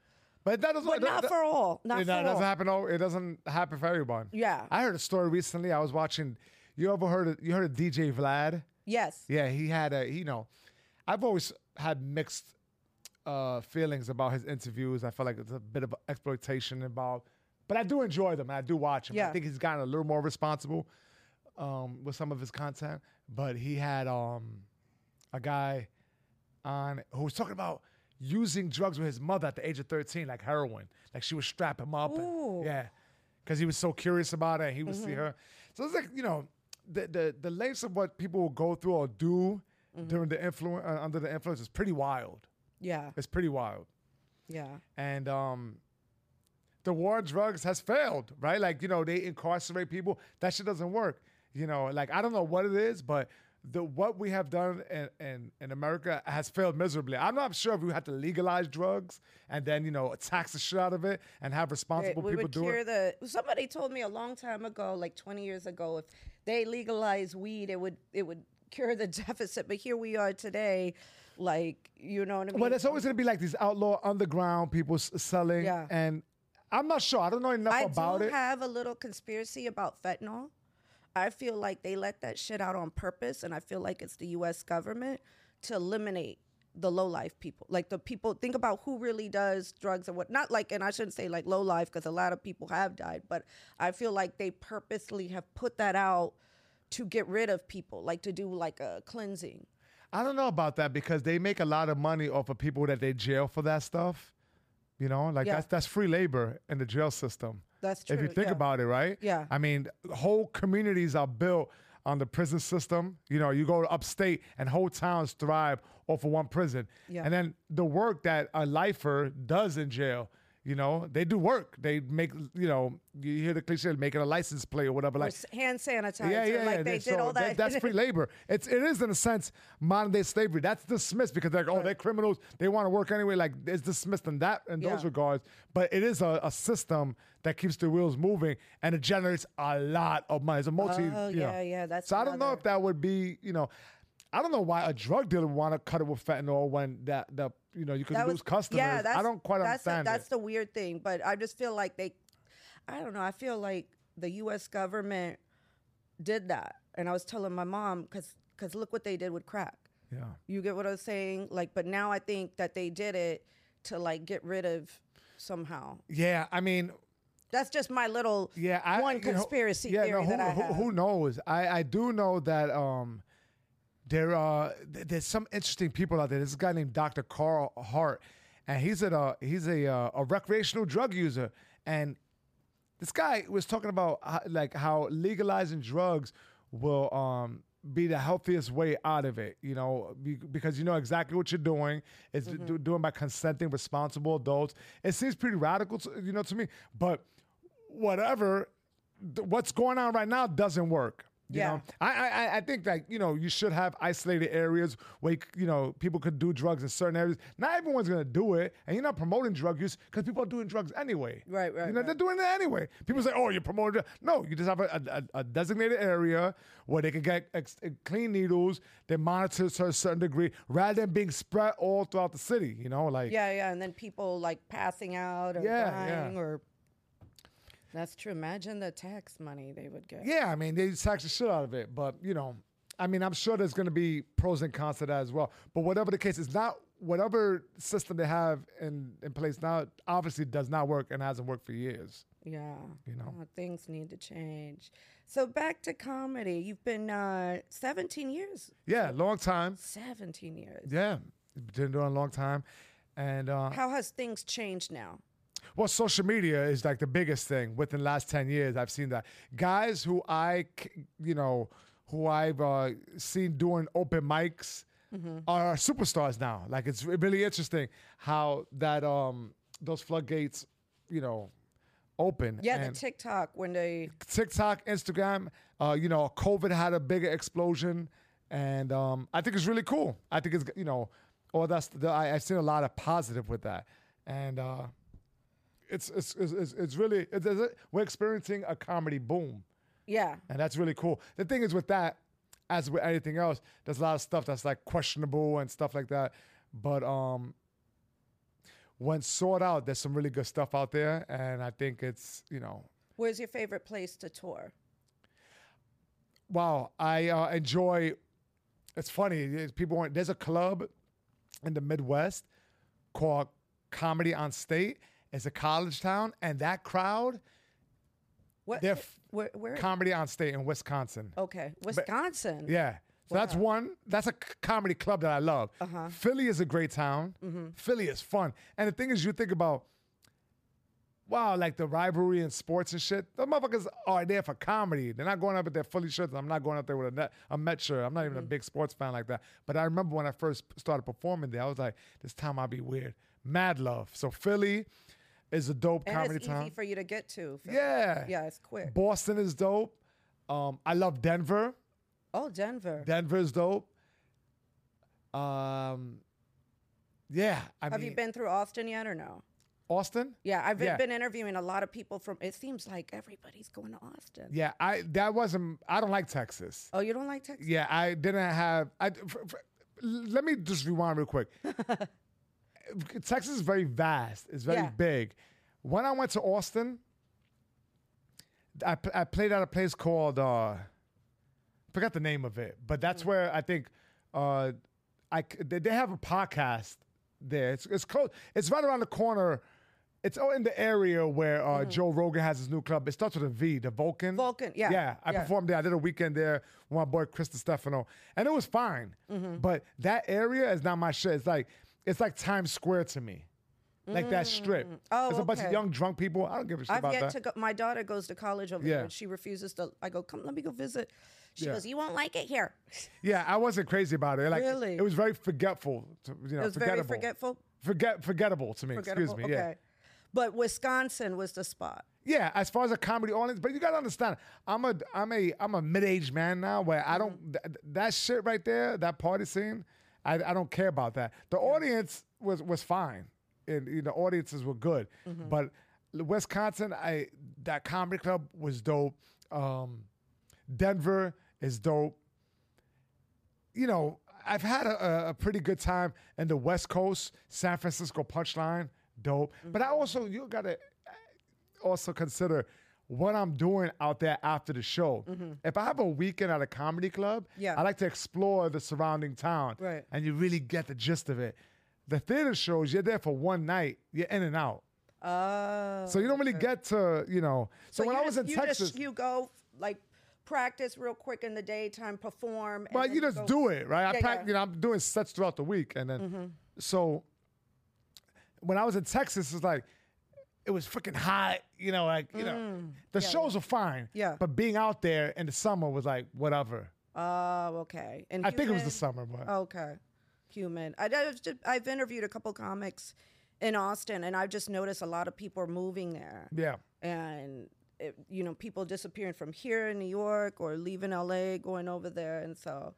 But that doesn't. but that- not that- for all. Not it for all. doesn't happen. all- It doesn't happen for everyone. Yeah. I heard a story recently. I was watching. You ever heard? Of, you heard of DJ Vlad? yes. Yeah, he had a. You know, I've always had mixed uh, feelings about his interviews. I feel like it's a bit of exploitation involved, but I do enjoy them. and I do watch him. I Yeah. think he's gotten a little more responsible um, with some of his content. But he had um, a guy on who was talking about using drugs with his mother at the age of 13, like heroin. Like she would strap him up. and- Mm-hmm. yeah. Because he was so curious about it. And he would see her. So it's like, you know, the, the, the lengths of what people will go through or do Mm-hmm. during the influence, uh, under the influence is pretty wild. Yeah. It's pretty wild. Yeah. And um, the war on drugs has failed, right? Like, you know, they incarcerate people. That shit doesn't work. You know, like, I don't know what it is, but the what we have done in, in, in America has failed miserably. I'm not sure if we had to legalize drugs and then, you know, tax the shit out of it and have It- responsible we people would do cure it. the. Somebody told me a long time ago, like 20 years ago, if they legalized weed, it would it would cure the deficit. But here we are today, like you know what I mean. But it's always going to be like these outlaw underground people s- selling. Yeah. And I'm not sure. I don't know enough I about do have a little conspiracy about fentanyl. I feel like they let that shit out on purpose, and I feel like it's the U.S. government to eliminate the low life people. Like the people, think about who really does drugs and what. Not like, and I shouldn't say like low life because a lot of people have died, but I feel like they purposely have put that out to get rid of people, like to do like a cleansing. I don't know about that because they make a lot of money off of people that they jail for that stuff. You know, like Yeah. that's that's free labor in the jail system. That's true. If you think yeah. about it, right? Yeah. I mean, whole communities are built on the prison system. You know, you go upstate and whole towns thrive off of one prison. Yeah. And then the work that a lifer does in jail, you know, they do work. They make, you know, you hear the cliche, making a license plate or whatever. Or like hand sanitizer. yeah, yeah, like yeah. they That- did so all that. That's free labor. It's it is in a sense modern day slavery. That's dismissed because they're like, oh, they're criminals. They want to work anyway. Like it's dismissed in that in those regards. But it is a, a system that keeps the wheels moving and it generates a lot of money. It's a multi. Oh, you know. yeah, yeah, that's So I don't know if that would be, you know. I don't know why a drug dealer would want to cut it with fentanyl when that the you know you could That lose was- customers. Yeah, that's, I don't quite that's the- understand that's it. the weird thing, but I just feel like they, I don't know. I feel like the U.S. government did that, and I was telling my mom because because look what they did with crack. yeah. You get what I was saying? Like, but now I think that they did it to like get rid of somehow. Yeah, I mean, That's just my little Yeah, I, one you know, conspiracy yeah, theory no, who, that I have. who knows? I, I do know that um, there uh, there's some interesting people out there. There's a guy named Dr. Carl Hart, and he's a uh, he's a uh, a recreational drug user, and this guy was talking about how, like how legalizing drugs will um be the healthiest way out of it, you know, because you know exactly what you're doing. It's Mm-hmm. do, doing by consenting responsible adults. It seems pretty radical, to, you know, to me. But whatever, th- what's going on right now doesn't work. You Yeah. know, I, I I think that you know you should have isolated areas where you, you know people could do drugs in certain areas. Not everyone's gonna do it, and you're not promoting drug use because people are doing drugs anyway. Right, right, You know right. they're doing it anyway. People say, "Oh, you're promoting." drug-" No, you just have a, a, a designated area where they can get ex- eh, clean needles. They monitor to a certain degree, rather than being spread all throughout the city. You know, like Yeah, yeah, and then people like passing out or Yeah, dying yeah. or. That's true. Imagine the tax money they would get. Yeah, I mean, they tax the shit out of it, but you know, I mean, I'm sure there's going to be pros and cons to that as well. But whatever the case, it's not whatever system they have in in place now. Obviously, does not work and hasn't worked for years. Yeah. You know. Uh, things need to change. So back to comedy. You've been uh, 17 years. Yeah, long time. 17 years. Yeah, been doing a long time, and uh, How has things changed now? Well, social media is like the biggest thing within the last ten years. I've seen that guys who I, you know, who I've uh, seen doing open mics are superstars now. Like it's really interesting how that um those floodgates, you know, open. Yeah, and the TikTok when they. TikTok, Instagram, uh, you know, COVID had a bigger explosion, and um, I think it's really cool. I think it's you know, or that's the, I, I've seen a lot of positive with that, and uh, it's, it's it's it's really it's, it's, we're experiencing a comedy boom, Yeah. and that's really cool. The thing is with that, as with anything else, there's a lot of stuff that's like questionable and stuff like that, but um. When sought out, there's some really good stuff out there, and I think it's you know Where's your favorite place to tour? wow, I uh, enjoy. It's funny. People want. There's a club in the Midwest called Comedy on State. It's a college town, and that crowd, What? they're f- where? where Comedy on State in Wisconsin. okay, Wisconsin. Yeah. So that's one. That's a comedy club that I love. Uh-huh. Philly is a great town. Mm-hmm. Philly is fun. And the thing is, you think about, wow, like the rivalry in sports and shit. The motherfuckers are there for comedy. They're not going up with their Philly shirts. I'm not going up there with a, net, a Met shirt. I'm not even a Mm-hmm. big sports fan like that. But I remember when I first started performing there, I was like, this time I'll be weird. Mad love. So Philly is a dope And comedy it's town. easy for you to get to. Yeah. Yeah, it's quick. Boston is dope. Um, I love Denver. Oh, Denver. Denver's dope. Um, yeah, I Have mean, you been through Austin yet or no? Austin? Yeah, I've been, Yeah. been interviewing a lot of people from. It seems like everybody's going to Austin. Yeah, I that wasn't. I don't like Texas. Oh, you don't like Texas? Yeah, I didn't have. I f- f- let me just rewind real quick. Texas is very vast. It's very Yeah. big. When I went to Austin, I, I played at a place called uh, forgot the name of it, but that's where I think uh, I they they have a podcast there. It's it's close. It's right around the corner. It's all in the area where uh, Joe Rogan has his new club. It starts with a V, the Vulcan. Vulcan, yeah, Yeah, I yeah. performed there. I did a weekend there with my boy Chris Distefano, and it was fine. Mm-hmm. But that area is not my shit. It's like it's like Times Square to me, like that strip. Oh, There's a bunch of okay. young drunk people. I don't give a shit I've about yet that. to go. My daughter goes to college over Yeah. there, and she refuses to. I go, come, let me go visit. She Yeah. goes, you won't like it here. yeah, I wasn't crazy about it. Like Really? it was very forgetful. To, you know, It was very forgettable. forgetful. Forget forgettable to me. Excuse me. okay. Yeah. But Wisconsin was the spot. Yeah, as far as a comedy audience, but you gotta understand, I'm a I'm a I'm a mid aged man now where I don't Mm-hmm. th- that shit right there, that party scene, I, I don't care about that. The audience was was fine, and you know, the audiences were good, Mm-hmm. but Wisconsin, I that comedy club was dope. Um, Denver is dope. You know, I've had a, a- pretty good time in the West Coast, San Francisco Punchline, dope. But I Mm-hmm. also you gotta also consider what I'm doing out there after the show. If I have a weekend at a comedy club, Mm-hmm. Yeah. I like to explore the surrounding town. Right. And you really get the gist of it. The theater shows, you're there for one night, you're in and out. Oh. So you don't really get to, you know. So, when you I was just- in you Texas, just, you go like practice real quick in the daytime, perform. then you just do it, right? I Yeah, yeah. you know, I'm doing sets throughout the week, and then so when I was in Texas, it's like it was freaking hot. You know, like you know, the shows were fine. Mm. Yeah. But being out there in the summer was like whatever. Oh, okay. And I think it was the summer, but Okay, human. I, I've, just, I've interviewed a couple comics in Austin, and I've just noticed a lot of people are moving there, yeah. and it, you know, people disappearing from here in New York or leaving LA, going over there, and so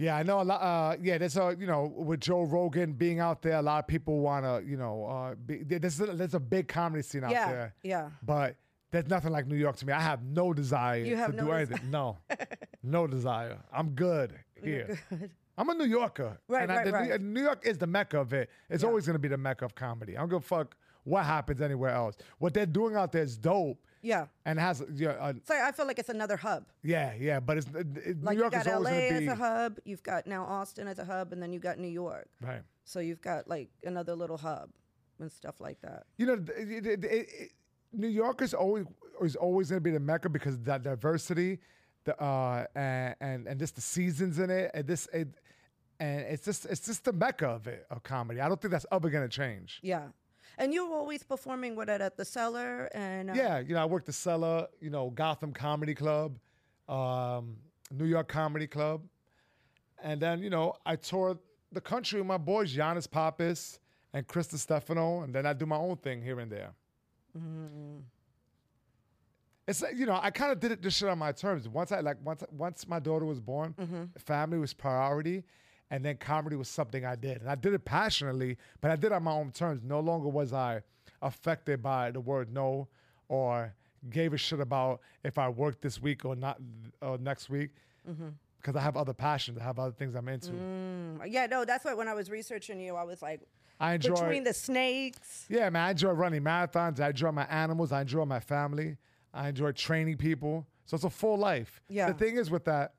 Yeah, I know a lot. Uh, yeah, there's a you know with Joe Rogan being out there, a lot of people want to you know uh, be, there's a, there's a big comedy scene out yeah, there, yeah. but there's nothing like New York to me. I have no desire have to no do desi- anything. No, no desire. I'm good here. Good. I'm a New Yorker, Right, and I, right, the- right. New York is the mecca of it. It's always going to be the mecca of comedy. I don't give a fuck what happens anywhere else. What they're doing out there is dope, Yeah. and has yeah, uh, So I feel like it's another hub. yeah, yeah. But it's it, Like New York you is got always LA to as a hub, you've got now Austin as a hub, and then you got New York. right. So you've got like another little hub and stuff like that. you know, it, it, New York is always is always going to be the mecca because of that diversity, the uh, and and and just the seasons in it, and this it, and it's just it's just the mecca of it of comedy. I don't think that's ever going to change. Yeah. And you were always performing with it at the cellar and uh, Yeah, you know, I worked the Cellar, you know, Gotham Comedy Club, um, New York Comedy Club, and then you know I toured the country with my boys Giannis Pappas and Chris Distefano, and then I do my own thing here and there. Mm-hmm. It's like, you know I kind of did it this shit on my terms. Once I like once once my daughter was born, family was priority, and then comedy was something I did, and I did it passionately, but I did it on my own terms. No longer was I affected by the word no or gave a shit about if I worked this week or not or next week because I have other passions, I have other things I'm into. Mm, yeah, no, that's why when I was researching you, I was like, I enjoy between the snakes. Yeah, man, I enjoy running marathons. I enjoy my animals. I enjoy my family. I enjoy training people. So it's a full life. Yeah. The thing is with that,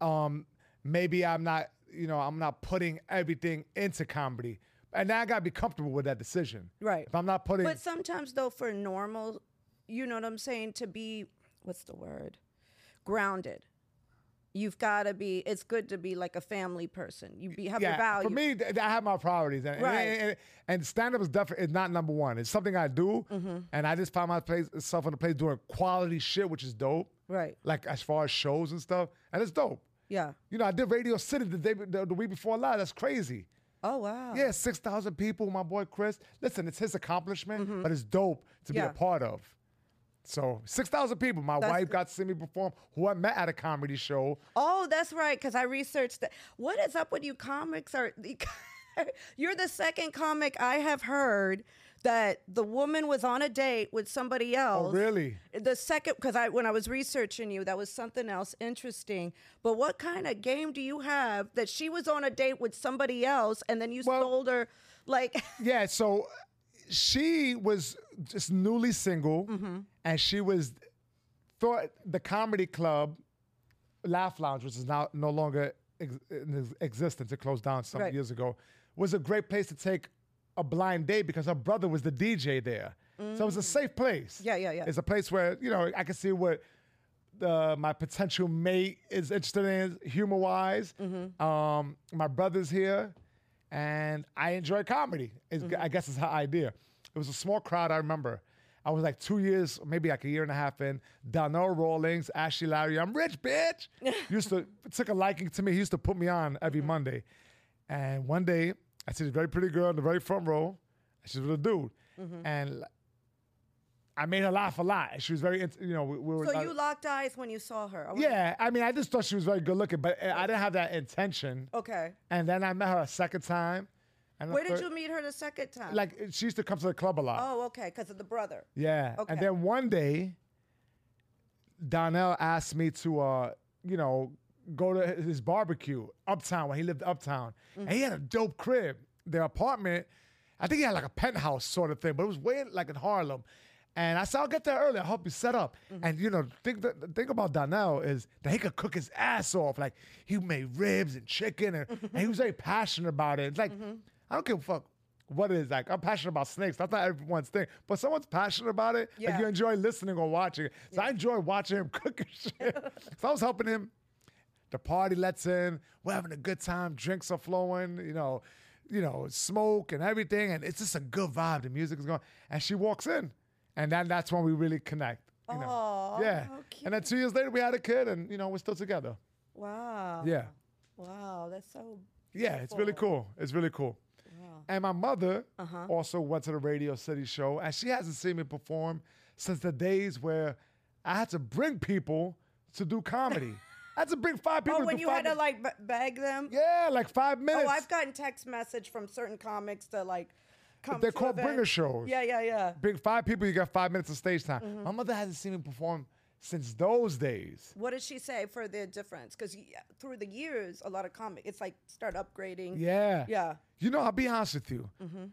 um, maybe I'm not, you know, I'm not putting everything into comedy. And now I gotta be comfortable with that decision. Right. If I'm not putting But sometimes though, for normal, you know what I'm saying, to be what's the word, grounded. You've got to be. It's good to be like a family person. You be have your yeah, value. for me, th- I have my priorities, and, Right. and, and, and stand up is definitely is not number one. It's something I do, Mm-hmm. and I just find myself in a place doing quality shit, which is dope. Right. Like as far as shows and stuff, and it's dope. Yeah. You know, I did Radio City the day the, the week before last. That's crazy. Oh wow. Yeah, six thousand people. My boy Chris. Listen, it's his accomplishment, but it's dope to be Mm-hmm. A part of. So six thousand people. My That's wife got to see me perform. Who I met at a comedy show. Oh, that's right. Because I researched that. What is up with you comics? Are you're the second comic I have heard that the woman was on a date with somebody else. Oh, really? The second, because I when I was researching you, that was something else interesting. But what kind of game do you have that she was on a date with somebody else and then you Well- told her like? Yeah, so she was just newly single, Mm-hmm. and she was thought the comedy club, Laugh Lounge, which is now no longer ex- in existence, it closed down some Right. years ago, was a great place to take a blind date because her brother was the DJ there. So it was a safe place. Mm. Yeah, yeah, yeah. It's a place where you know I can see what the my potential mate is interested in humor wise. Mm-hmm. Um, my brother's here, and I enjoy comedy. Mm-hmm. I guess is her idea. It was a small crowd. I remember. I was like two years, maybe like a year and a half in. Donnell Rawlings, Ashy Larry, I'm rich, bitch. used to took a liking to me. He used to put me on every Mm-hmm. Monday. And one day, I see this very pretty girl in the very front row. and She's with a dude, Mm-hmm. and I made her laugh a lot. And She was very, you know, we, we were. So you locked eyes when you saw her. I yeah, I mean, I just thought she was very good looking, but uh, I didn't have that intention. Okay. And then I met her a second time. And Where did third- you meet her the second time? Like she used to come to the club a lot. Oh, okay, because of the brother. Yeah. Okay. And then one day, Donnell asked me to, uh, you know, go to his barbecue uptown when he lived uptown. And he had a dope crib. Their apartment, I think he had like a penthouse sort of thing, but it was way like in Harlem. And I said, I'll get there early. I'll help you set up. Mm-hmm. And you know, think the, thing about Donnell is that he could cook his ass off. Like he made ribs and chicken, and, and he was very passionate about it. It's like mm-hmm. I don't give a fuck what it is. Like I'm passionate about snakes. That's not everyone's thing, but someone's passionate about it. Like you enjoy listening or watching it. So I enjoy watching him cook and shit. so I was helping him. The party lets in. We're having a good time. Drinks are flowing. You know, you know, smoke and everything, and it's just a good vibe. The music is going, and she walks in, and then that's when we really connect. You know, yeah. And then two years later, we had a kid, and you know, we're still together. Wow. Yeah, Wow, that's so. yeah, it's really cool. It's really cool. Wow. And my mother Uh-huh. also went to the Radio City show, and she hasn't seen me perform since the days where I had to bring people to do comedy. I a big five people. Oh, when you had to like b- beg them. yeah, like five minutes. Oh, I've gotten text message from certain comics to like come. They're to called bringer events. shows. Yeah, yeah, yeah. Bring five people, you got five minutes of stage time. Mm-hmm. My mother hasn't seen me perform since those days. What does she say for the difference? Because through the years, a lot of comic, it's like start upgrading. Yeah. Yeah. You know, I'll be honest with you. Mm-hmm.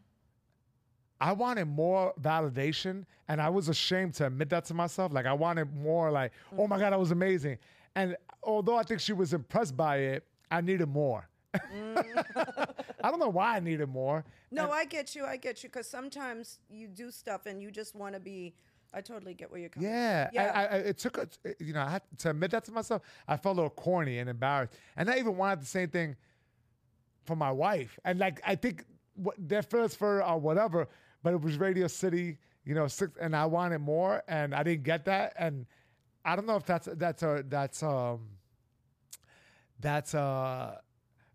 I wanted more validation, and I was ashamed to admit that to myself. Like, I wanted more, like, oh my God, that was amazing. And although I think she was impressed by it, I needed more. Mm. I don't know why I needed more. No, I get you. I get you. Because sometimes you do stuff and you just want to be. I totally get where you're coming. Yeah, Yeah. I, I, it took, a, you know, I had to admit that to myself. I felt a little corny and embarrassed, and I even wanted the same thing for my wife. And like, I think what their first for or whatever, but it was Radio City, you know, six, and I wanted more, and I didn't get that, and I don't know if that's that's a that's um that's uh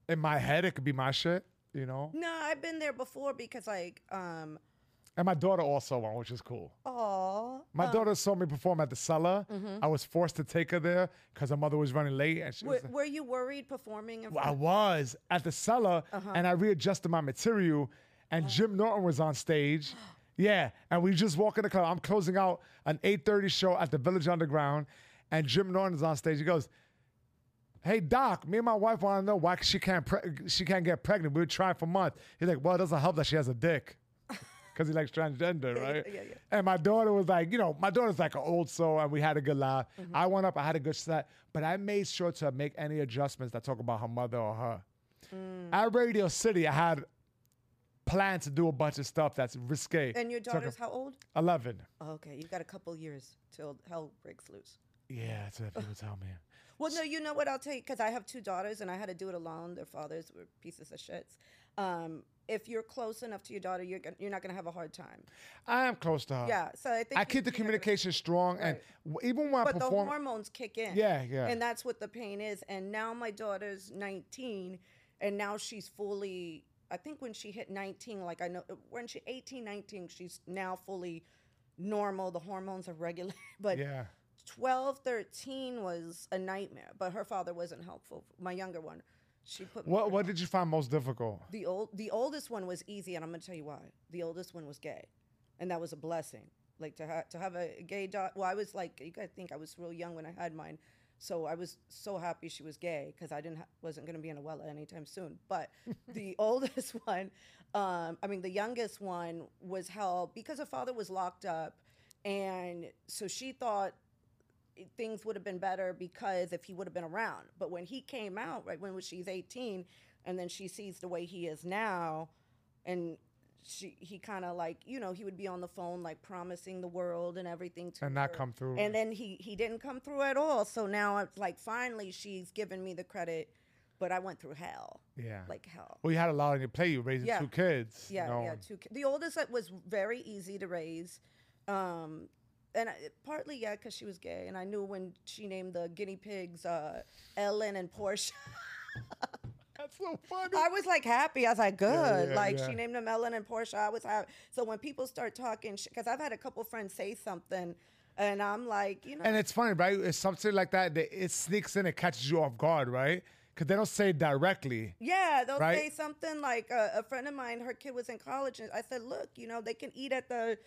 in my head. It could be my shit, you know. No, I've been there before because like, um, And my daughter also won, which is cool. oh, My daughter saw me perform at the cellar. Mm-hmm. I was forced to take her there because her mother was running late, and she were, was. were you worried performing in I was at the cellar, Uh-huh. and I readjusted my material, and Jim Norton was on stage. Yeah, and we just walk in the club. I'm closing out an 8:30 show at the Village Underground, and Jim Norton's on stage. He goes, "Hey Doc, me and my wife want to know why she can't pre- she can't get pregnant. We were trying for months." He's like, "Well, it doesn't help that she has a dick." Because he likes transgender, right? yeah, yeah. And my daughter was like, you know, my daughter's like an old soul, and we had a good laugh. Mm-hmm. I went up, I had a good set, but I made sure to make any adjustments that talk about her mother or her. Mm. At Radio City, I had planned to do a bunch of stuff that's risque. And your daughter's how old? 11. Oh, okay, you've got a couple years till hell breaks loose. Yeah, that's what people tell me. Well, no, you know what I'll tell you because I have two daughters and I had to do it alone. Their fathers were pieces of shits. Um, if you're close enough to your daughter, you're gon- you're not gonna have a hard time. I am close to her. Yeah, so I think I keep the gonna- communication strong, and Right. w- even when I But the hormones kick in. Yeah, yeah. And that's what the pain is. And now my daughter's 19, and now she's fully. I think when she hit 19, like I know when she 18, 19, she's now fully normal. The hormones are regulated. But yeah, 12, 13 was a nightmare. But her father wasn't helpful. My younger one, she put what what did you find most difficult? the old the oldest one was easy, and I'm gonna tell you why. The oldest one was gay, and that was a blessing. Like to have to have a gay daughter. Well, I was like, you gotta think I was real young when I had mine, so I was so happy she was gay because I didn't ha- wasn't gonna be in a Wella anytime soon. But the oldest one, um, I mean the youngest one was held because her father was locked up, and so she thought things would have been better because if he would have been around. But when he came out, right when she's 18, and then she sees the way he is now, and she he kind of like you know he would be on the phone like promising the world and everything to And not come through. And then he he didn't come through at all. So now it's like finally she's given me the credit, but I went through hell, Yeah. like hell. well, you had a lot on your plate. You raising Yeah. two kids. Yeah, you know, yeah. Two. ki- The oldest was very easy to raise, um, and I, partly yeah, because she was gay, and I knew when she named the guinea pigs uh, Ellen and Portia. So funny. I was like happy. I was like, good. yeah, like yeah. she named them Ellen and Portia. I was happy. So when people start talking, because I've had a couple friends say something, and I'm like, you know, And it's funny, right? It's something like that. that it sneaks in, it catches you off guard, right? Because they don't say it directly. Yeah, they'll Right? say something like uh, a friend of mine, her kid was in college, and I said, "Look, you know, they can eat at the."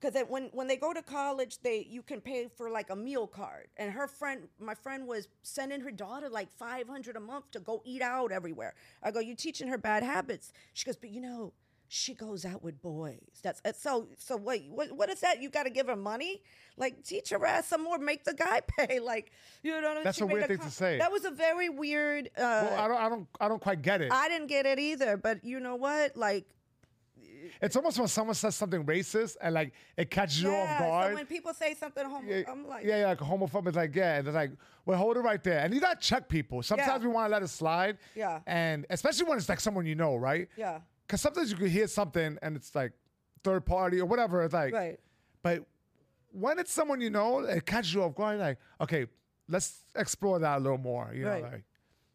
Because when when they go to college, they you can pay for like a meal card, and her friend, my friend, was sending her daughter like five hundred a month to go eat out everywhere. I go, "You teaching her bad habits?" She goes, "But you know, she goes out with boys. That's uh, so so. Wait, what what is that? You got to give her money? Like teach her ass some more, make the guy pay. Like you know what I mean? That's She a weird thing to say. That was a very weird. Uh, Well, I don't, I don't, I don't quite get it. I didn't get it either, but you know what? Like, It's almost when someone says something racist and like it catches you off yeah. guard. So when people say something, homo- yeah, I'm like, yeah, yeah, like homophobic. It's like, yeah, and it's like, well, hold it right there. And you gotta check people. Sometimes Yeah. we want to let it slide. Yeah. And especially when it's like someone you know, right? yeah, Because sometimes you could hear something and it's like third party or whatever. It's like, right. but when it's someone you know, it catches you off guard. Like, okay, let's explore that a little more. You Right. know, like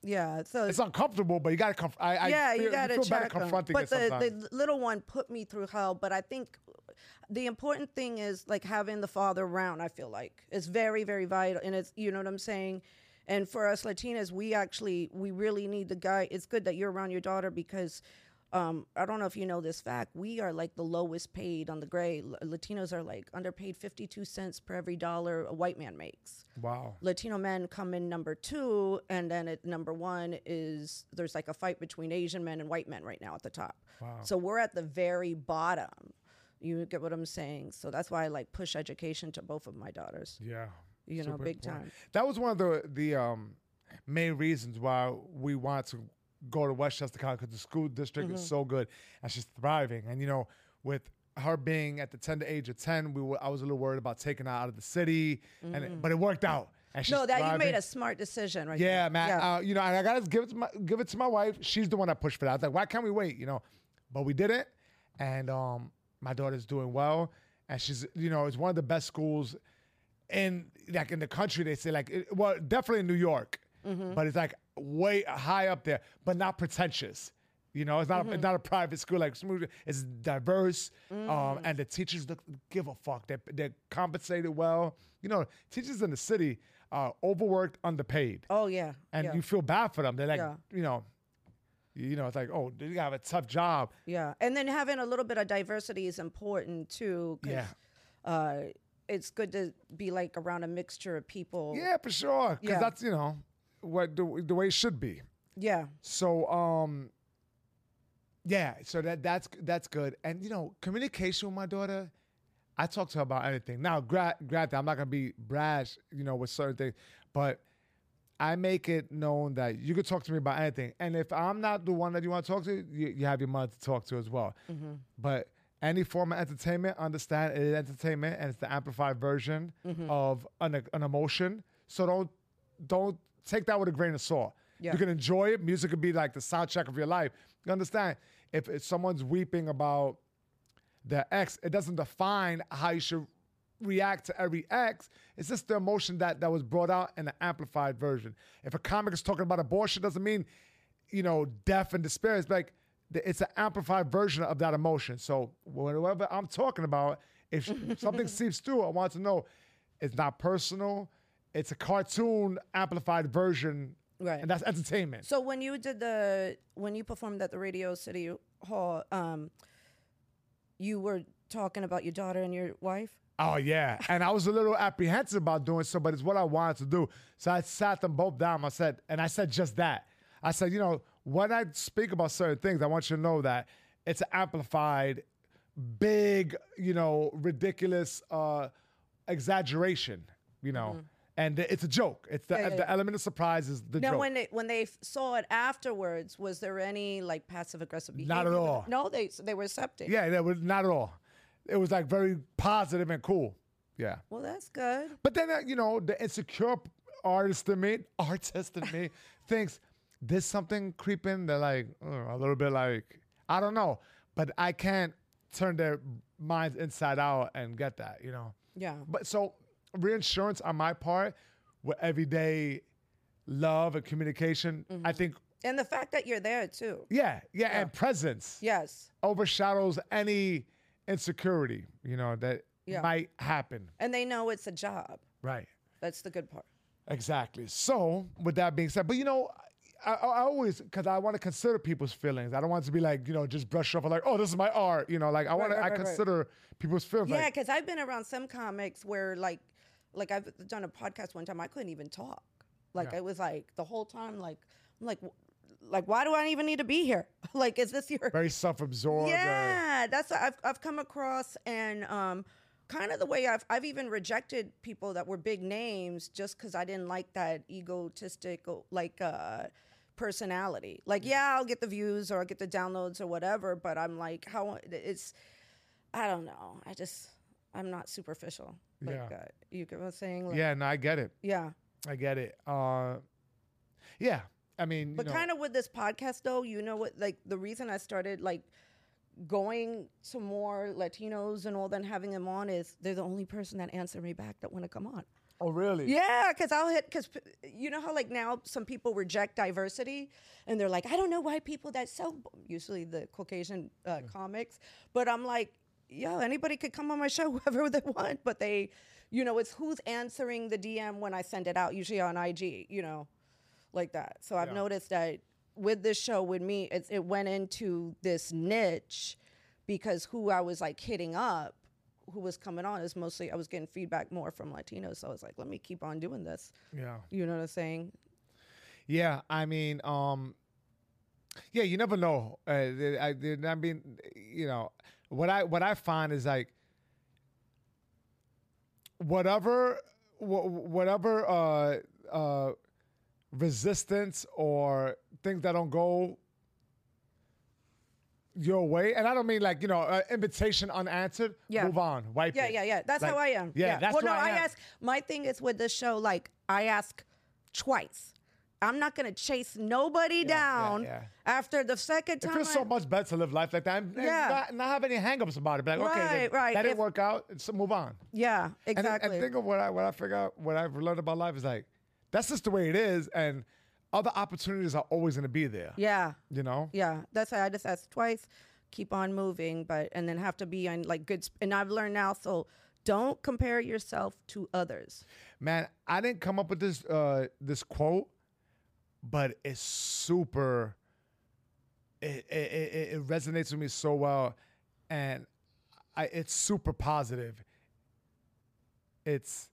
Yeah. So it's uncomfortable, but you gotta. Conf- I, I yeah, feel, you got to feel better check 'em. confronting But it the, sometimes. the little one put me through hell. But I think the important thing is like having the father around. I feel like it's very, very vital, and it's you know what I'm saying. And for us Latinas, we actually we really need the guy. It's good that you're around your daughter because. Um, I don't know if you know this fact. We are like the lowest paid on the gray. Latinos are like underpaid 52 cents per every dollar a white man makes. wow. Latino men come in number two, and then at number one is there's like a fight between Asian men and white men right now at the top. Wow. So we're at the very bottom. You get what I'm saying? So that's why I like push education to both of my daughters. Yeah. You know, big important. time. That was one of the the um, main reasons why we want to go to Westchester County because the school district Mm-hmm. is so good and she's thriving. And you know, with her being at the tender age of ten, we were, I was a little worried about taking her out of the city, and it, but it worked out. Mm-hmm. No, that you made a smart decision, right? Yeah, there. man. Yeah. Uh, you know, and I gotta give it to my give it to my wife. She's the one that pushed for that. I was like, why can't we wait? You know, but we did it, and um, my daughter's doing well, and she's you know, it's one of the best schools in like in the country. They say like, it, well, definitely in New York, Mm-hmm. but it's like way high up there, but not pretentious. You know, it's not Mm-hmm. a, it's not a private school like. It's diverse, Mm. um, and the teachers look, give a fuck. They they're compensated well. You know, teachers in the city are overworked, underpaid oh yeah. and yeah. you feel bad for them. They're like, Yeah. you know, you know, it's like, oh, you have a tough job. Yeah, and then having a little bit of diversity is important too. 'cause, Yeah. uh, it's good to be like around a mixture of people. Yeah, for sure, because Yeah. that's you know what the, the way it should be. Yeah. So, um, yeah, so that that's that's good. And you know, communication with my daughter, I talk to her about anything. Now, gra- granted, I'm not gonna be brash, you know, with certain things, but I make it known that you could talk to me about anything. And if I'm not the one that you want to talk to, you, you have your mother to talk to as well. But any form of entertainment, understand it is entertainment and it's the amplified version of an, an emotion. So don't don't take that with a grain of salt. Yeah. You can enjoy it. Music could be like the soundtrack of your life. You understand? If, if someone's weeping about their ex, it doesn't define how you should react to every ex. It's just the emotion that that was brought out in an amplified version. If a comic is talking about abortion, doesn't mean, you know, death and despair. It's like it's an amplified version of that emotion. So whatever I'm talking about, if something seeps through, I want to know it's not personal. It's a cartoon amplified version, Right. And that's entertainment. So when you did the when you performed at the Radio City Hall, um, you were talking about your daughter and your wife. Oh yeah, and I was a little apprehensive about doing so, but it's what I wanted to do. So I sat them both down. I said, and I said just that. I said, you know, when I speak about certain things, I want you to know that it's an amplified, big, you know, ridiculous uh, exaggeration. You know, and it's a joke. It's the. Yeah, yeah, the element of surprise is the Now, joke. when they when they saw it afterwards, was there any like passive aggressive behavior? Not at all. No, they they were accepting. yeah, that was not at all. It was like very positive and cool. Yeah. Well, that's good. But then, uh, you know, the insecure artist in me, artist in me, thinks there's something creeping. They're like uh, a little bit like, I don't know. But I can't turn their minds inside out and get that, you know. Yeah. But so reinsurance on my part with everyday love and communication, I mm-hmm. think, And the fact that you're there too. yeah, yeah, and presence Yes. overshadows any insecurity, you know, that Yeah. might happen. And they know it's a job. Right. That's the good part. Exactly. So, with that being said, but you know, I, I I always because I want to consider people's feelings. I don't want to be like you know just brush off like oh this is my art. You know, like I want to right, I right, right. consider people's feelings. Yeah, Like, because I've been around some comics where like, like I've done a podcast one time. I couldn't even talk. Like Yeah. it was like the whole time. Like I'm like, like why do I even need to be here? like is this your? very self-absorbed. uh, Yeah, that's what I've I've come across and um, kind of the way I've I've even rejected people that were big names just because I didn't like that egotistic like uh, personality. Like, yeah, I'll get the views or I'll get the downloads or whatever, but I'm like, how it's, I don't know. I just, I'm not superficial. Like, Yeah. uh, you get what I'm saying? Like, Yeah, no, I get it. Yeah. I get it. Uh, yeah, I mean, you But kind of with this podcast, though, you know what? Like the reason I started like going to more Latinos and all that, and having them on is they're the only person that answer me back that want to come on. Oh, really? Yeah, because I'll hit because you know how like now some people reject diversity and they're like, I don't know why people that so usually the Caucasian uh, comics, but I'm like, yo, anybody could come on my show, whoever they want, but they, you know, it's who's answering the DM when I send it out, usually on IG, you know, like that. So I've Yeah. noticed that with this show with me, it's, it went into this niche because who I was like hitting up who was coming on is mostly I was getting feedback more from Latinos. So I was like, let me keep on doing this. Yeah. You know what I'm saying? Yeah, I mean, um, yeah, you never know. Uh, I, I, I mean, you know, what I what I find is like whatever wh- whatever uh, uh, resistance or things that don't go your way, and I don't mean like you know uh, invitation unanswered. Yeah. move on, wipe Yeah, it. yeah, yeah. That's Like, how I am. Yeah, that's well, no, I I, ask. My thing is with this show, like I ask twice. I'm not gonna chase nobody yeah, down yeah. after the second It time. feels I- so much better to live life like that and, and Yeah. not, not have any hangups about it. Be like, okay, Right, then right. that didn't If- work out, so move on. yeah, And, exactly. and think of what I what I figure out what I've learned about life is like that's just the way it is, and other opportunities are always going to be there. yeah, You know. yeah. That's why I just asked twice. Keep on moving, but and then have to be on like good. sp- And I've learned now, so don't compare yourself to others. Man, I didn't come up with this uh, this quote, but it's super. It, it, it, resonates with me so well, and I, it's super positive. It's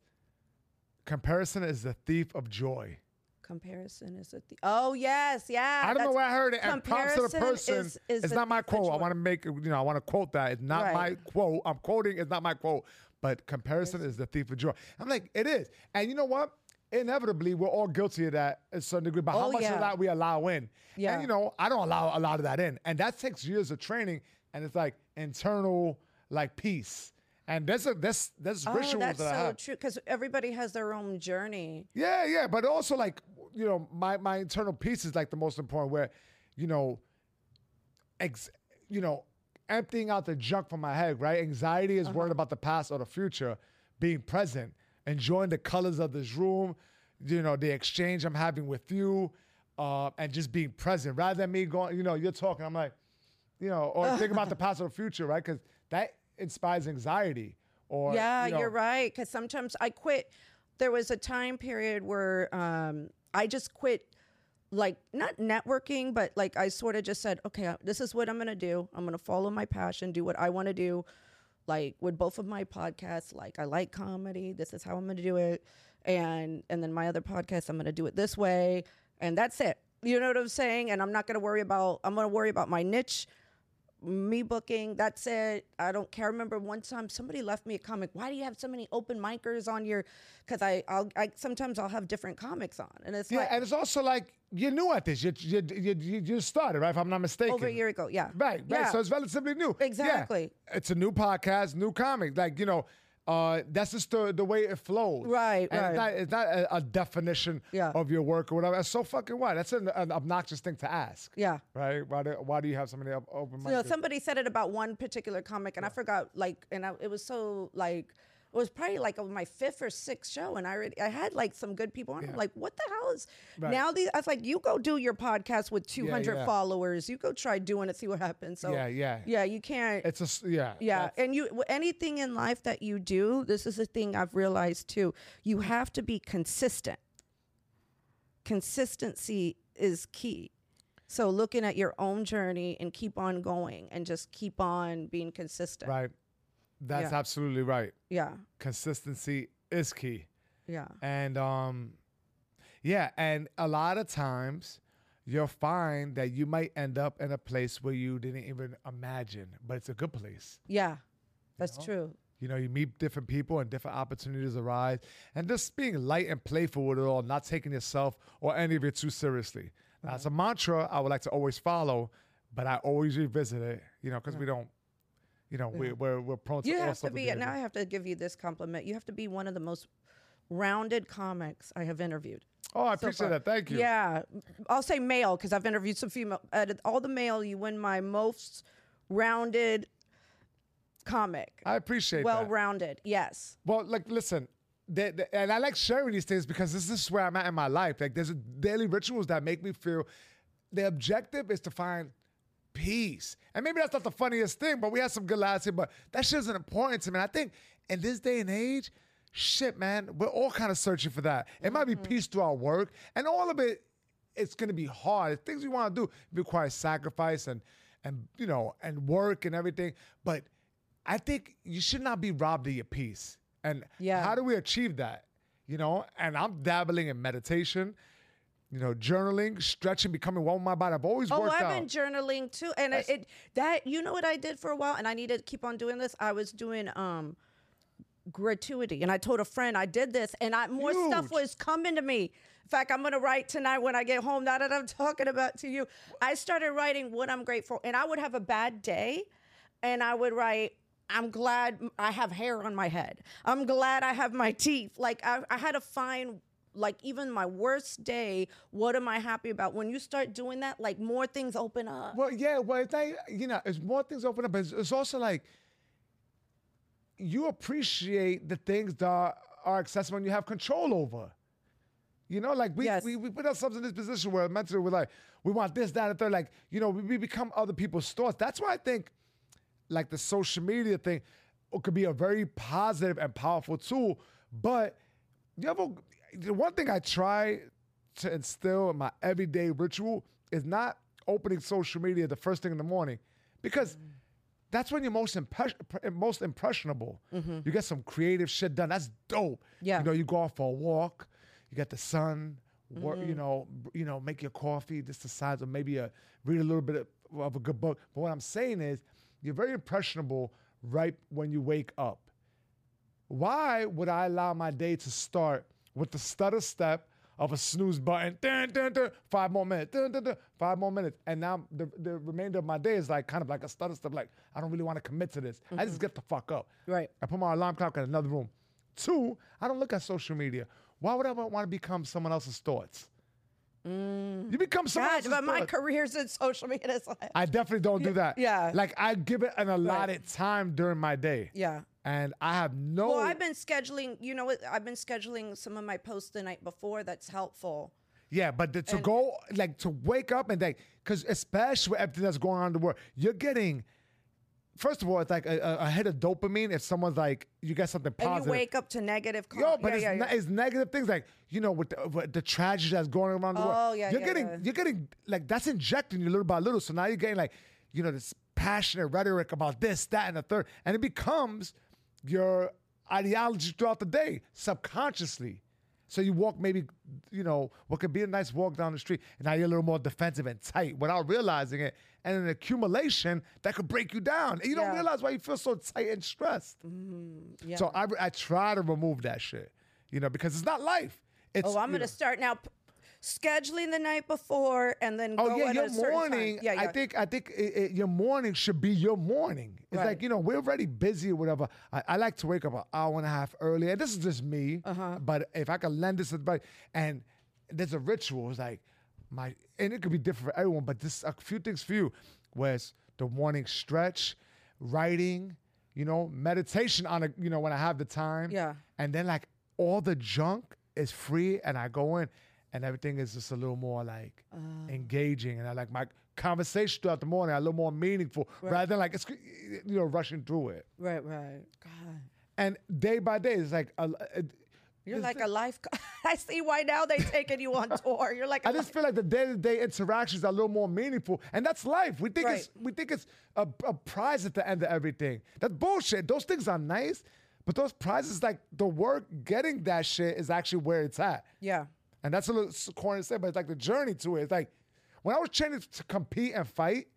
comparison is the thief of joy. Comparison is a th- oh yes, yeah. I don't know where I heard it. And props to the person. is- is it's not my quote. I want to make you know. I want to quote that. It's not my quote. I'm quoting. It's not my quote. But comparison is the thief of joy. I'm like, it is. And you know what? Inevitably, we're all guilty of that to a certain degree. But how Oh, much yeah. of that we allow in? Yeah. And you know, I don't allow a lot of that in, and that takes years of training. And it's like internal, like peace. And there's a there's there's Oh, rituals that's that I so have. true. Because everybody has their own journey. Yeah, yeah, but also like you know, my my internal peace is like the most important. Where, you know, ex, you know, emptying out the junk from my head. Right, anxiety is uh-huh. worrying about the past or the future. Being present, enjoying the colors of this room, you know, the exchange I'm having with you, uh, and just being present rather than me going. You know, you're talking. I'm like, you know, or think about the past or the future, right? Because that inspires anxiety. Or yeah, you know, you're right. Because sometimes I quit. There was a time period where um, I just quit, like not networking, but like I sort of just said, okay, uh, this is what I'm gonna do. I'm gonna follow my passion, do what I want to do. Like with both of my podcasts, like I like comedy. This is how I'm gonna do it, and and then my other podcast, I'm gonna do it this way, and that's it. You know what I'm saying? And I'm not gonna worry about. I'm gonna worry about my niche me booking. That's it. I don't care. I remember one time somebody left me a comic. Why do you have so many open micers on your? Because I, I'll, I sometimes I'll have different comics on, and it's Yeah, like and it's also like you're new at this. You you you, you you started right, if I'm not mistaken. over a year ago. Yeah. Right, right. Yeah. So it's relatively new. Yeah. Exactly. It's a new podcast, new comic. Like you know, uh, that's just the the way it flows. Right, and right. It's not, it's not a, a definition Yeah. of your work or whatever. That's so fucking what? That's an, an obnoxious thing to ask. yeah. Right? Why do why do you have somebody open You know, somebody said it about one particular comic, and I forgot. Like, and I, it was so like. It was probably like my fifth or sixth show, and I already I had like some good people on. I'm Yeah. like, what the hell is Right. now? These I was like, you go do your podcast with 200 yeah. followers. You go try doing it, see what happens. So Yeah, yeah. yeah. You can't. It's a yeah. Yeah, and you anything in life that you do, this is a thing I've realized too. You have to be consistent. Consistency is key. So looking at your own journey and keep on going and just keep on being consistent. right. That's Yeah. absolutely right. Yeah. Consistency is key. Yeah. And um yeah, and a lot of times you'll find that you might end up in a place where you didn't even imagine, but it's a good place. Yeah. That's know? true. You know, you meet different people and different opportunities arise. And just being light and playful with it all, not taking yourself or any of it too seriously. That's a mantra I would like to always follow, but I always revisit it, you know, because we don't, you know, we, we're, we're prone to You all have to be, now I have to give you this compliment. You have to be one of the most rounded comics I have interviewed. Oh, I so appreciate far. that. Thank you. Yeah, I'll say male because I've interviewed some female. All the male, you win my most rounded comic. I appreciate it. well rounded, yes. Well, like, listen, the, the, and I like sharing these things because this is where I'm at in my life. Like, there's daily rituals that make me feel. The objective is to find peace, and maybe that's not the funniest thing, but we had some good laughs here. But that shit isn't important to me. And I think in this day and age, shit, man, we're all kind of searching for that. It might be mm-hmm. peace through our work, and all of it. It's going to be hard. It's things we want to do require sacrifice and and you know and work and everything. But I think you should not be robbed of your peace. And Yeah. how do we achieve that? You know, and I'm dabbling in meditation, you know, journaling, stretching, becoming one with my body. I've always Oh, worked I've out. been journaling too, and it, it that you know what I did for a while, and I need to keep on doing this. I was doing um gratuity, and I told a friend I did this, and I more stuff was coming to me. In fact, I'm gonna write tonight when I get home. Now that I'm talking about to you, I started writing what I'm grateful, and I would have a bad day, and I would write. I'm glad I have hair on my head. I'm glad I have my teeth. Like I, I had to find like even my worst day, what am I happy about? When you start doing that, like more things open up. well, yeah, well, it's like, you know, it's more things open up, but it's, it's also like you appreciate the things that are, are accessible and you have control over. You know, like we, Yes. we, we put ourselves in this position where mentally we're like, we want this, that, and third. Like, you know, we, we become other people's thoughts. That's why I think like the social media thing could be a very positive and powerful tool. But you ever, the one thing I try to instill in my everyday ritual is not opening social media the first thing in the morning because that's when you're most impres- most impressionable. Mm-hmm. You get some creative shit done. That's dope. Yeah. You know, you go off for a walk, you get the sun, work, you mm-hmm. know, you know, make your coffee, just the size of maybe a read a little bit of, of a good book. But what I'm saying is, you're very impressionable right when you wake up. Why would I allow my day to start with the stutter step of a snooze button? Dun, dun, dun, five more minutes. Dun, dun, dun, five more minutes. And now the, the remainder of my day is like kind of like a stutter step. Like, I don't really want to commit to this. I just mm-hmm. get the fuck up. Right. I put my alarm clock in another room. Two, I don't look at social media. Why would I want to become someone else's thoughts? Mm. You become someone God, else's but my thoughts. career's in social media. Like, I definitely don't do that. yeah. Like I give it an allotted time during my day. yeah. And I have no Well, I've been scheduling. You know what? I've been scheduling some of my posts the night before. That's helpful. Yeah, but the, to go like to wake up and like, because especially with everything that's going on in the world, you're getting. First of all, it's like a, a, hit of dopamine if someone's like you get something And positive. you wake up to negative. Com- Yo, but yeah, it's, yeah, ne- yeah. it's negative things like you know with the, with the tragedy that's going around the world. Oh, yeah, you're getting yeah. you're getting like that's injecting you little by little. So now you're getting like you know this passionate rhetoric about this, that, and the third, and it becomes your ideology throughout the day subconsciously. So you walk maybe, you know, what could be a nice walk down the street, and now you're a little more defensive and tight without realizing it. And an accumulation that could break you down. And you don't realize why you feel so tight and stressed. Mm-hmm. yeah. So I, I try to remove that shit, you know, because it's not life. It's, oh, I'm gonna know- start now. Scheduling the night before and then Oh go yeah, your morning. Time. Yeah, I think I think it, it- your morning should be your morning. It's Right. like you know we're already busy or whatever. I, I like to wake up an hour and a half early, and this is just me. Uh-huh. But if I could lend this advice, and there's a ritual, it's like my, and it could be different for everyone, but this a few things for you, was the morning stretch, writing, you know, meditation on a, you know, when I have the time. Yeah. And then like all the junk is free, and I go in, and everything is just a little more like Uh. engaging, and I like my conversation throughout the morning are a little more meaningful rather than like it's you know rushing through it. Right, right. God. And day by day, it's like a, it, You're like the- a life. co- I see why now they're taking you on tour. You're like, I just feel like the day to day interactions are a little more meaningful, and that's life. We think it's we think it's a, a prize at the end of everything. That's bullshit. Those things are nice, but those prizes, like the work getting that shit, is actually where it's at. yeah. And that's a little corny to say, but it's like the journey to it. It's like when I was training to compete and fight,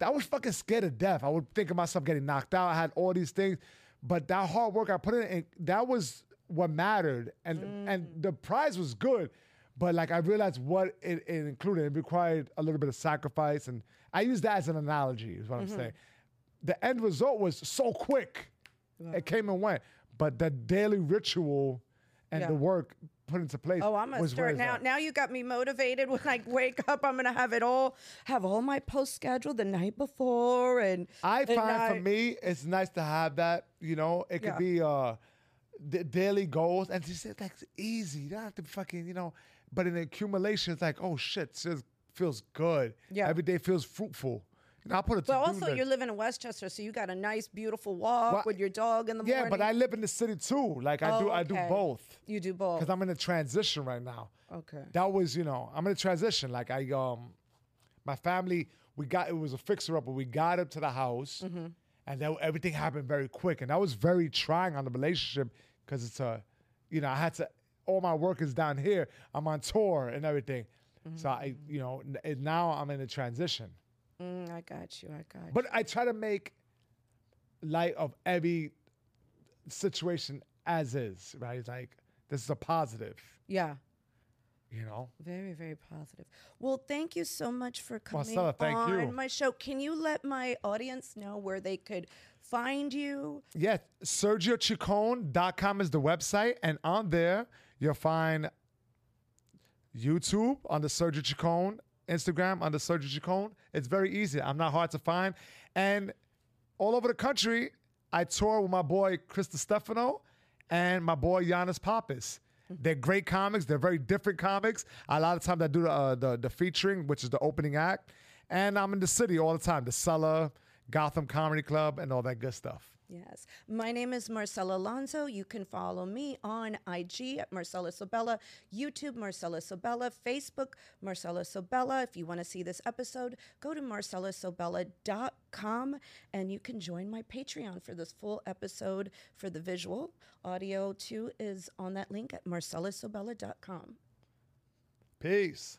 I was fucking scared to death. I would think of myself getting knocked out. I had all these things, but that hard work I put in, and that was what mattered. And and the prize was good, But like I realized what it, it included. It required a little bit of sacrifice, and I use that as an analogy. Is what Mm-hmm. I'm saying. The end result was so quick; it came and went. But the daily ritual and Yeah. the work put into place. Oh, I'm gonna start now. it's at. Now you got me motivated. When I wake up, I'm gonna have it all, have all my posts scheduled the night before, and I and find for me, it's nice to have that. You know, it could Yeah. be uh, d- daily goals, and just it's like it's easy. You don't have to fucking, you know. But in accumulation, it's like, oh shit, it just feels good. Yeah. Every day feels fruitful. You know, I put it. But also, you're living in Westchester, so you got a nice, beautiful walk Well, with your dog in the yeah, morning. Yeah, but I live in the city too. Like I do, Oh, I do both you do both. because I'm in a transition right now. Okay. That was, you know, I'm in a transition. Like I um, my family, we got it was a fixer up, but we got up to the house, Mm-hmm. and then everything happened very quick, and that was very trying on the relationship because it's a, you know, I had to. All my work is down here. I'm on tour and everything, so I, you know, now I'm in a transition. Mm, I got you. I got you. But I try to make light of every situation as is, right? It's like this is a positive, Yeah. you know. Very, very positive. Well, thank you so much for coming Marcela, on you. my show. Can you let my audience know where they could find you? Yeah, SergioChicon.com is the website, and on there you'll find YouTube on the Sergio Chicon, Instagram under Sergio Chicon. It's very easy. I'm not hard to find, and all over the country, I tour with my boy Chris Stefano and my boy Giannis Pappas. They're great comics. They're very different comics. A lot of times I do the, uh, the the featuring, which is the opening act, and I'm in the city all the time. The Cellar, Gotham Comedy Club, and all that good stuff. Yes. My name is Marcela Alonso. You can follow me on IG at Marcela Sobella, YouTube Marcela Sobella, Facebook Marcela Sobella. If you want to see this episode, go to marcelasobella.com and you can join my Patreon for this full episode for the visual. Audio too is on that link at marcelasobella.com. Peace.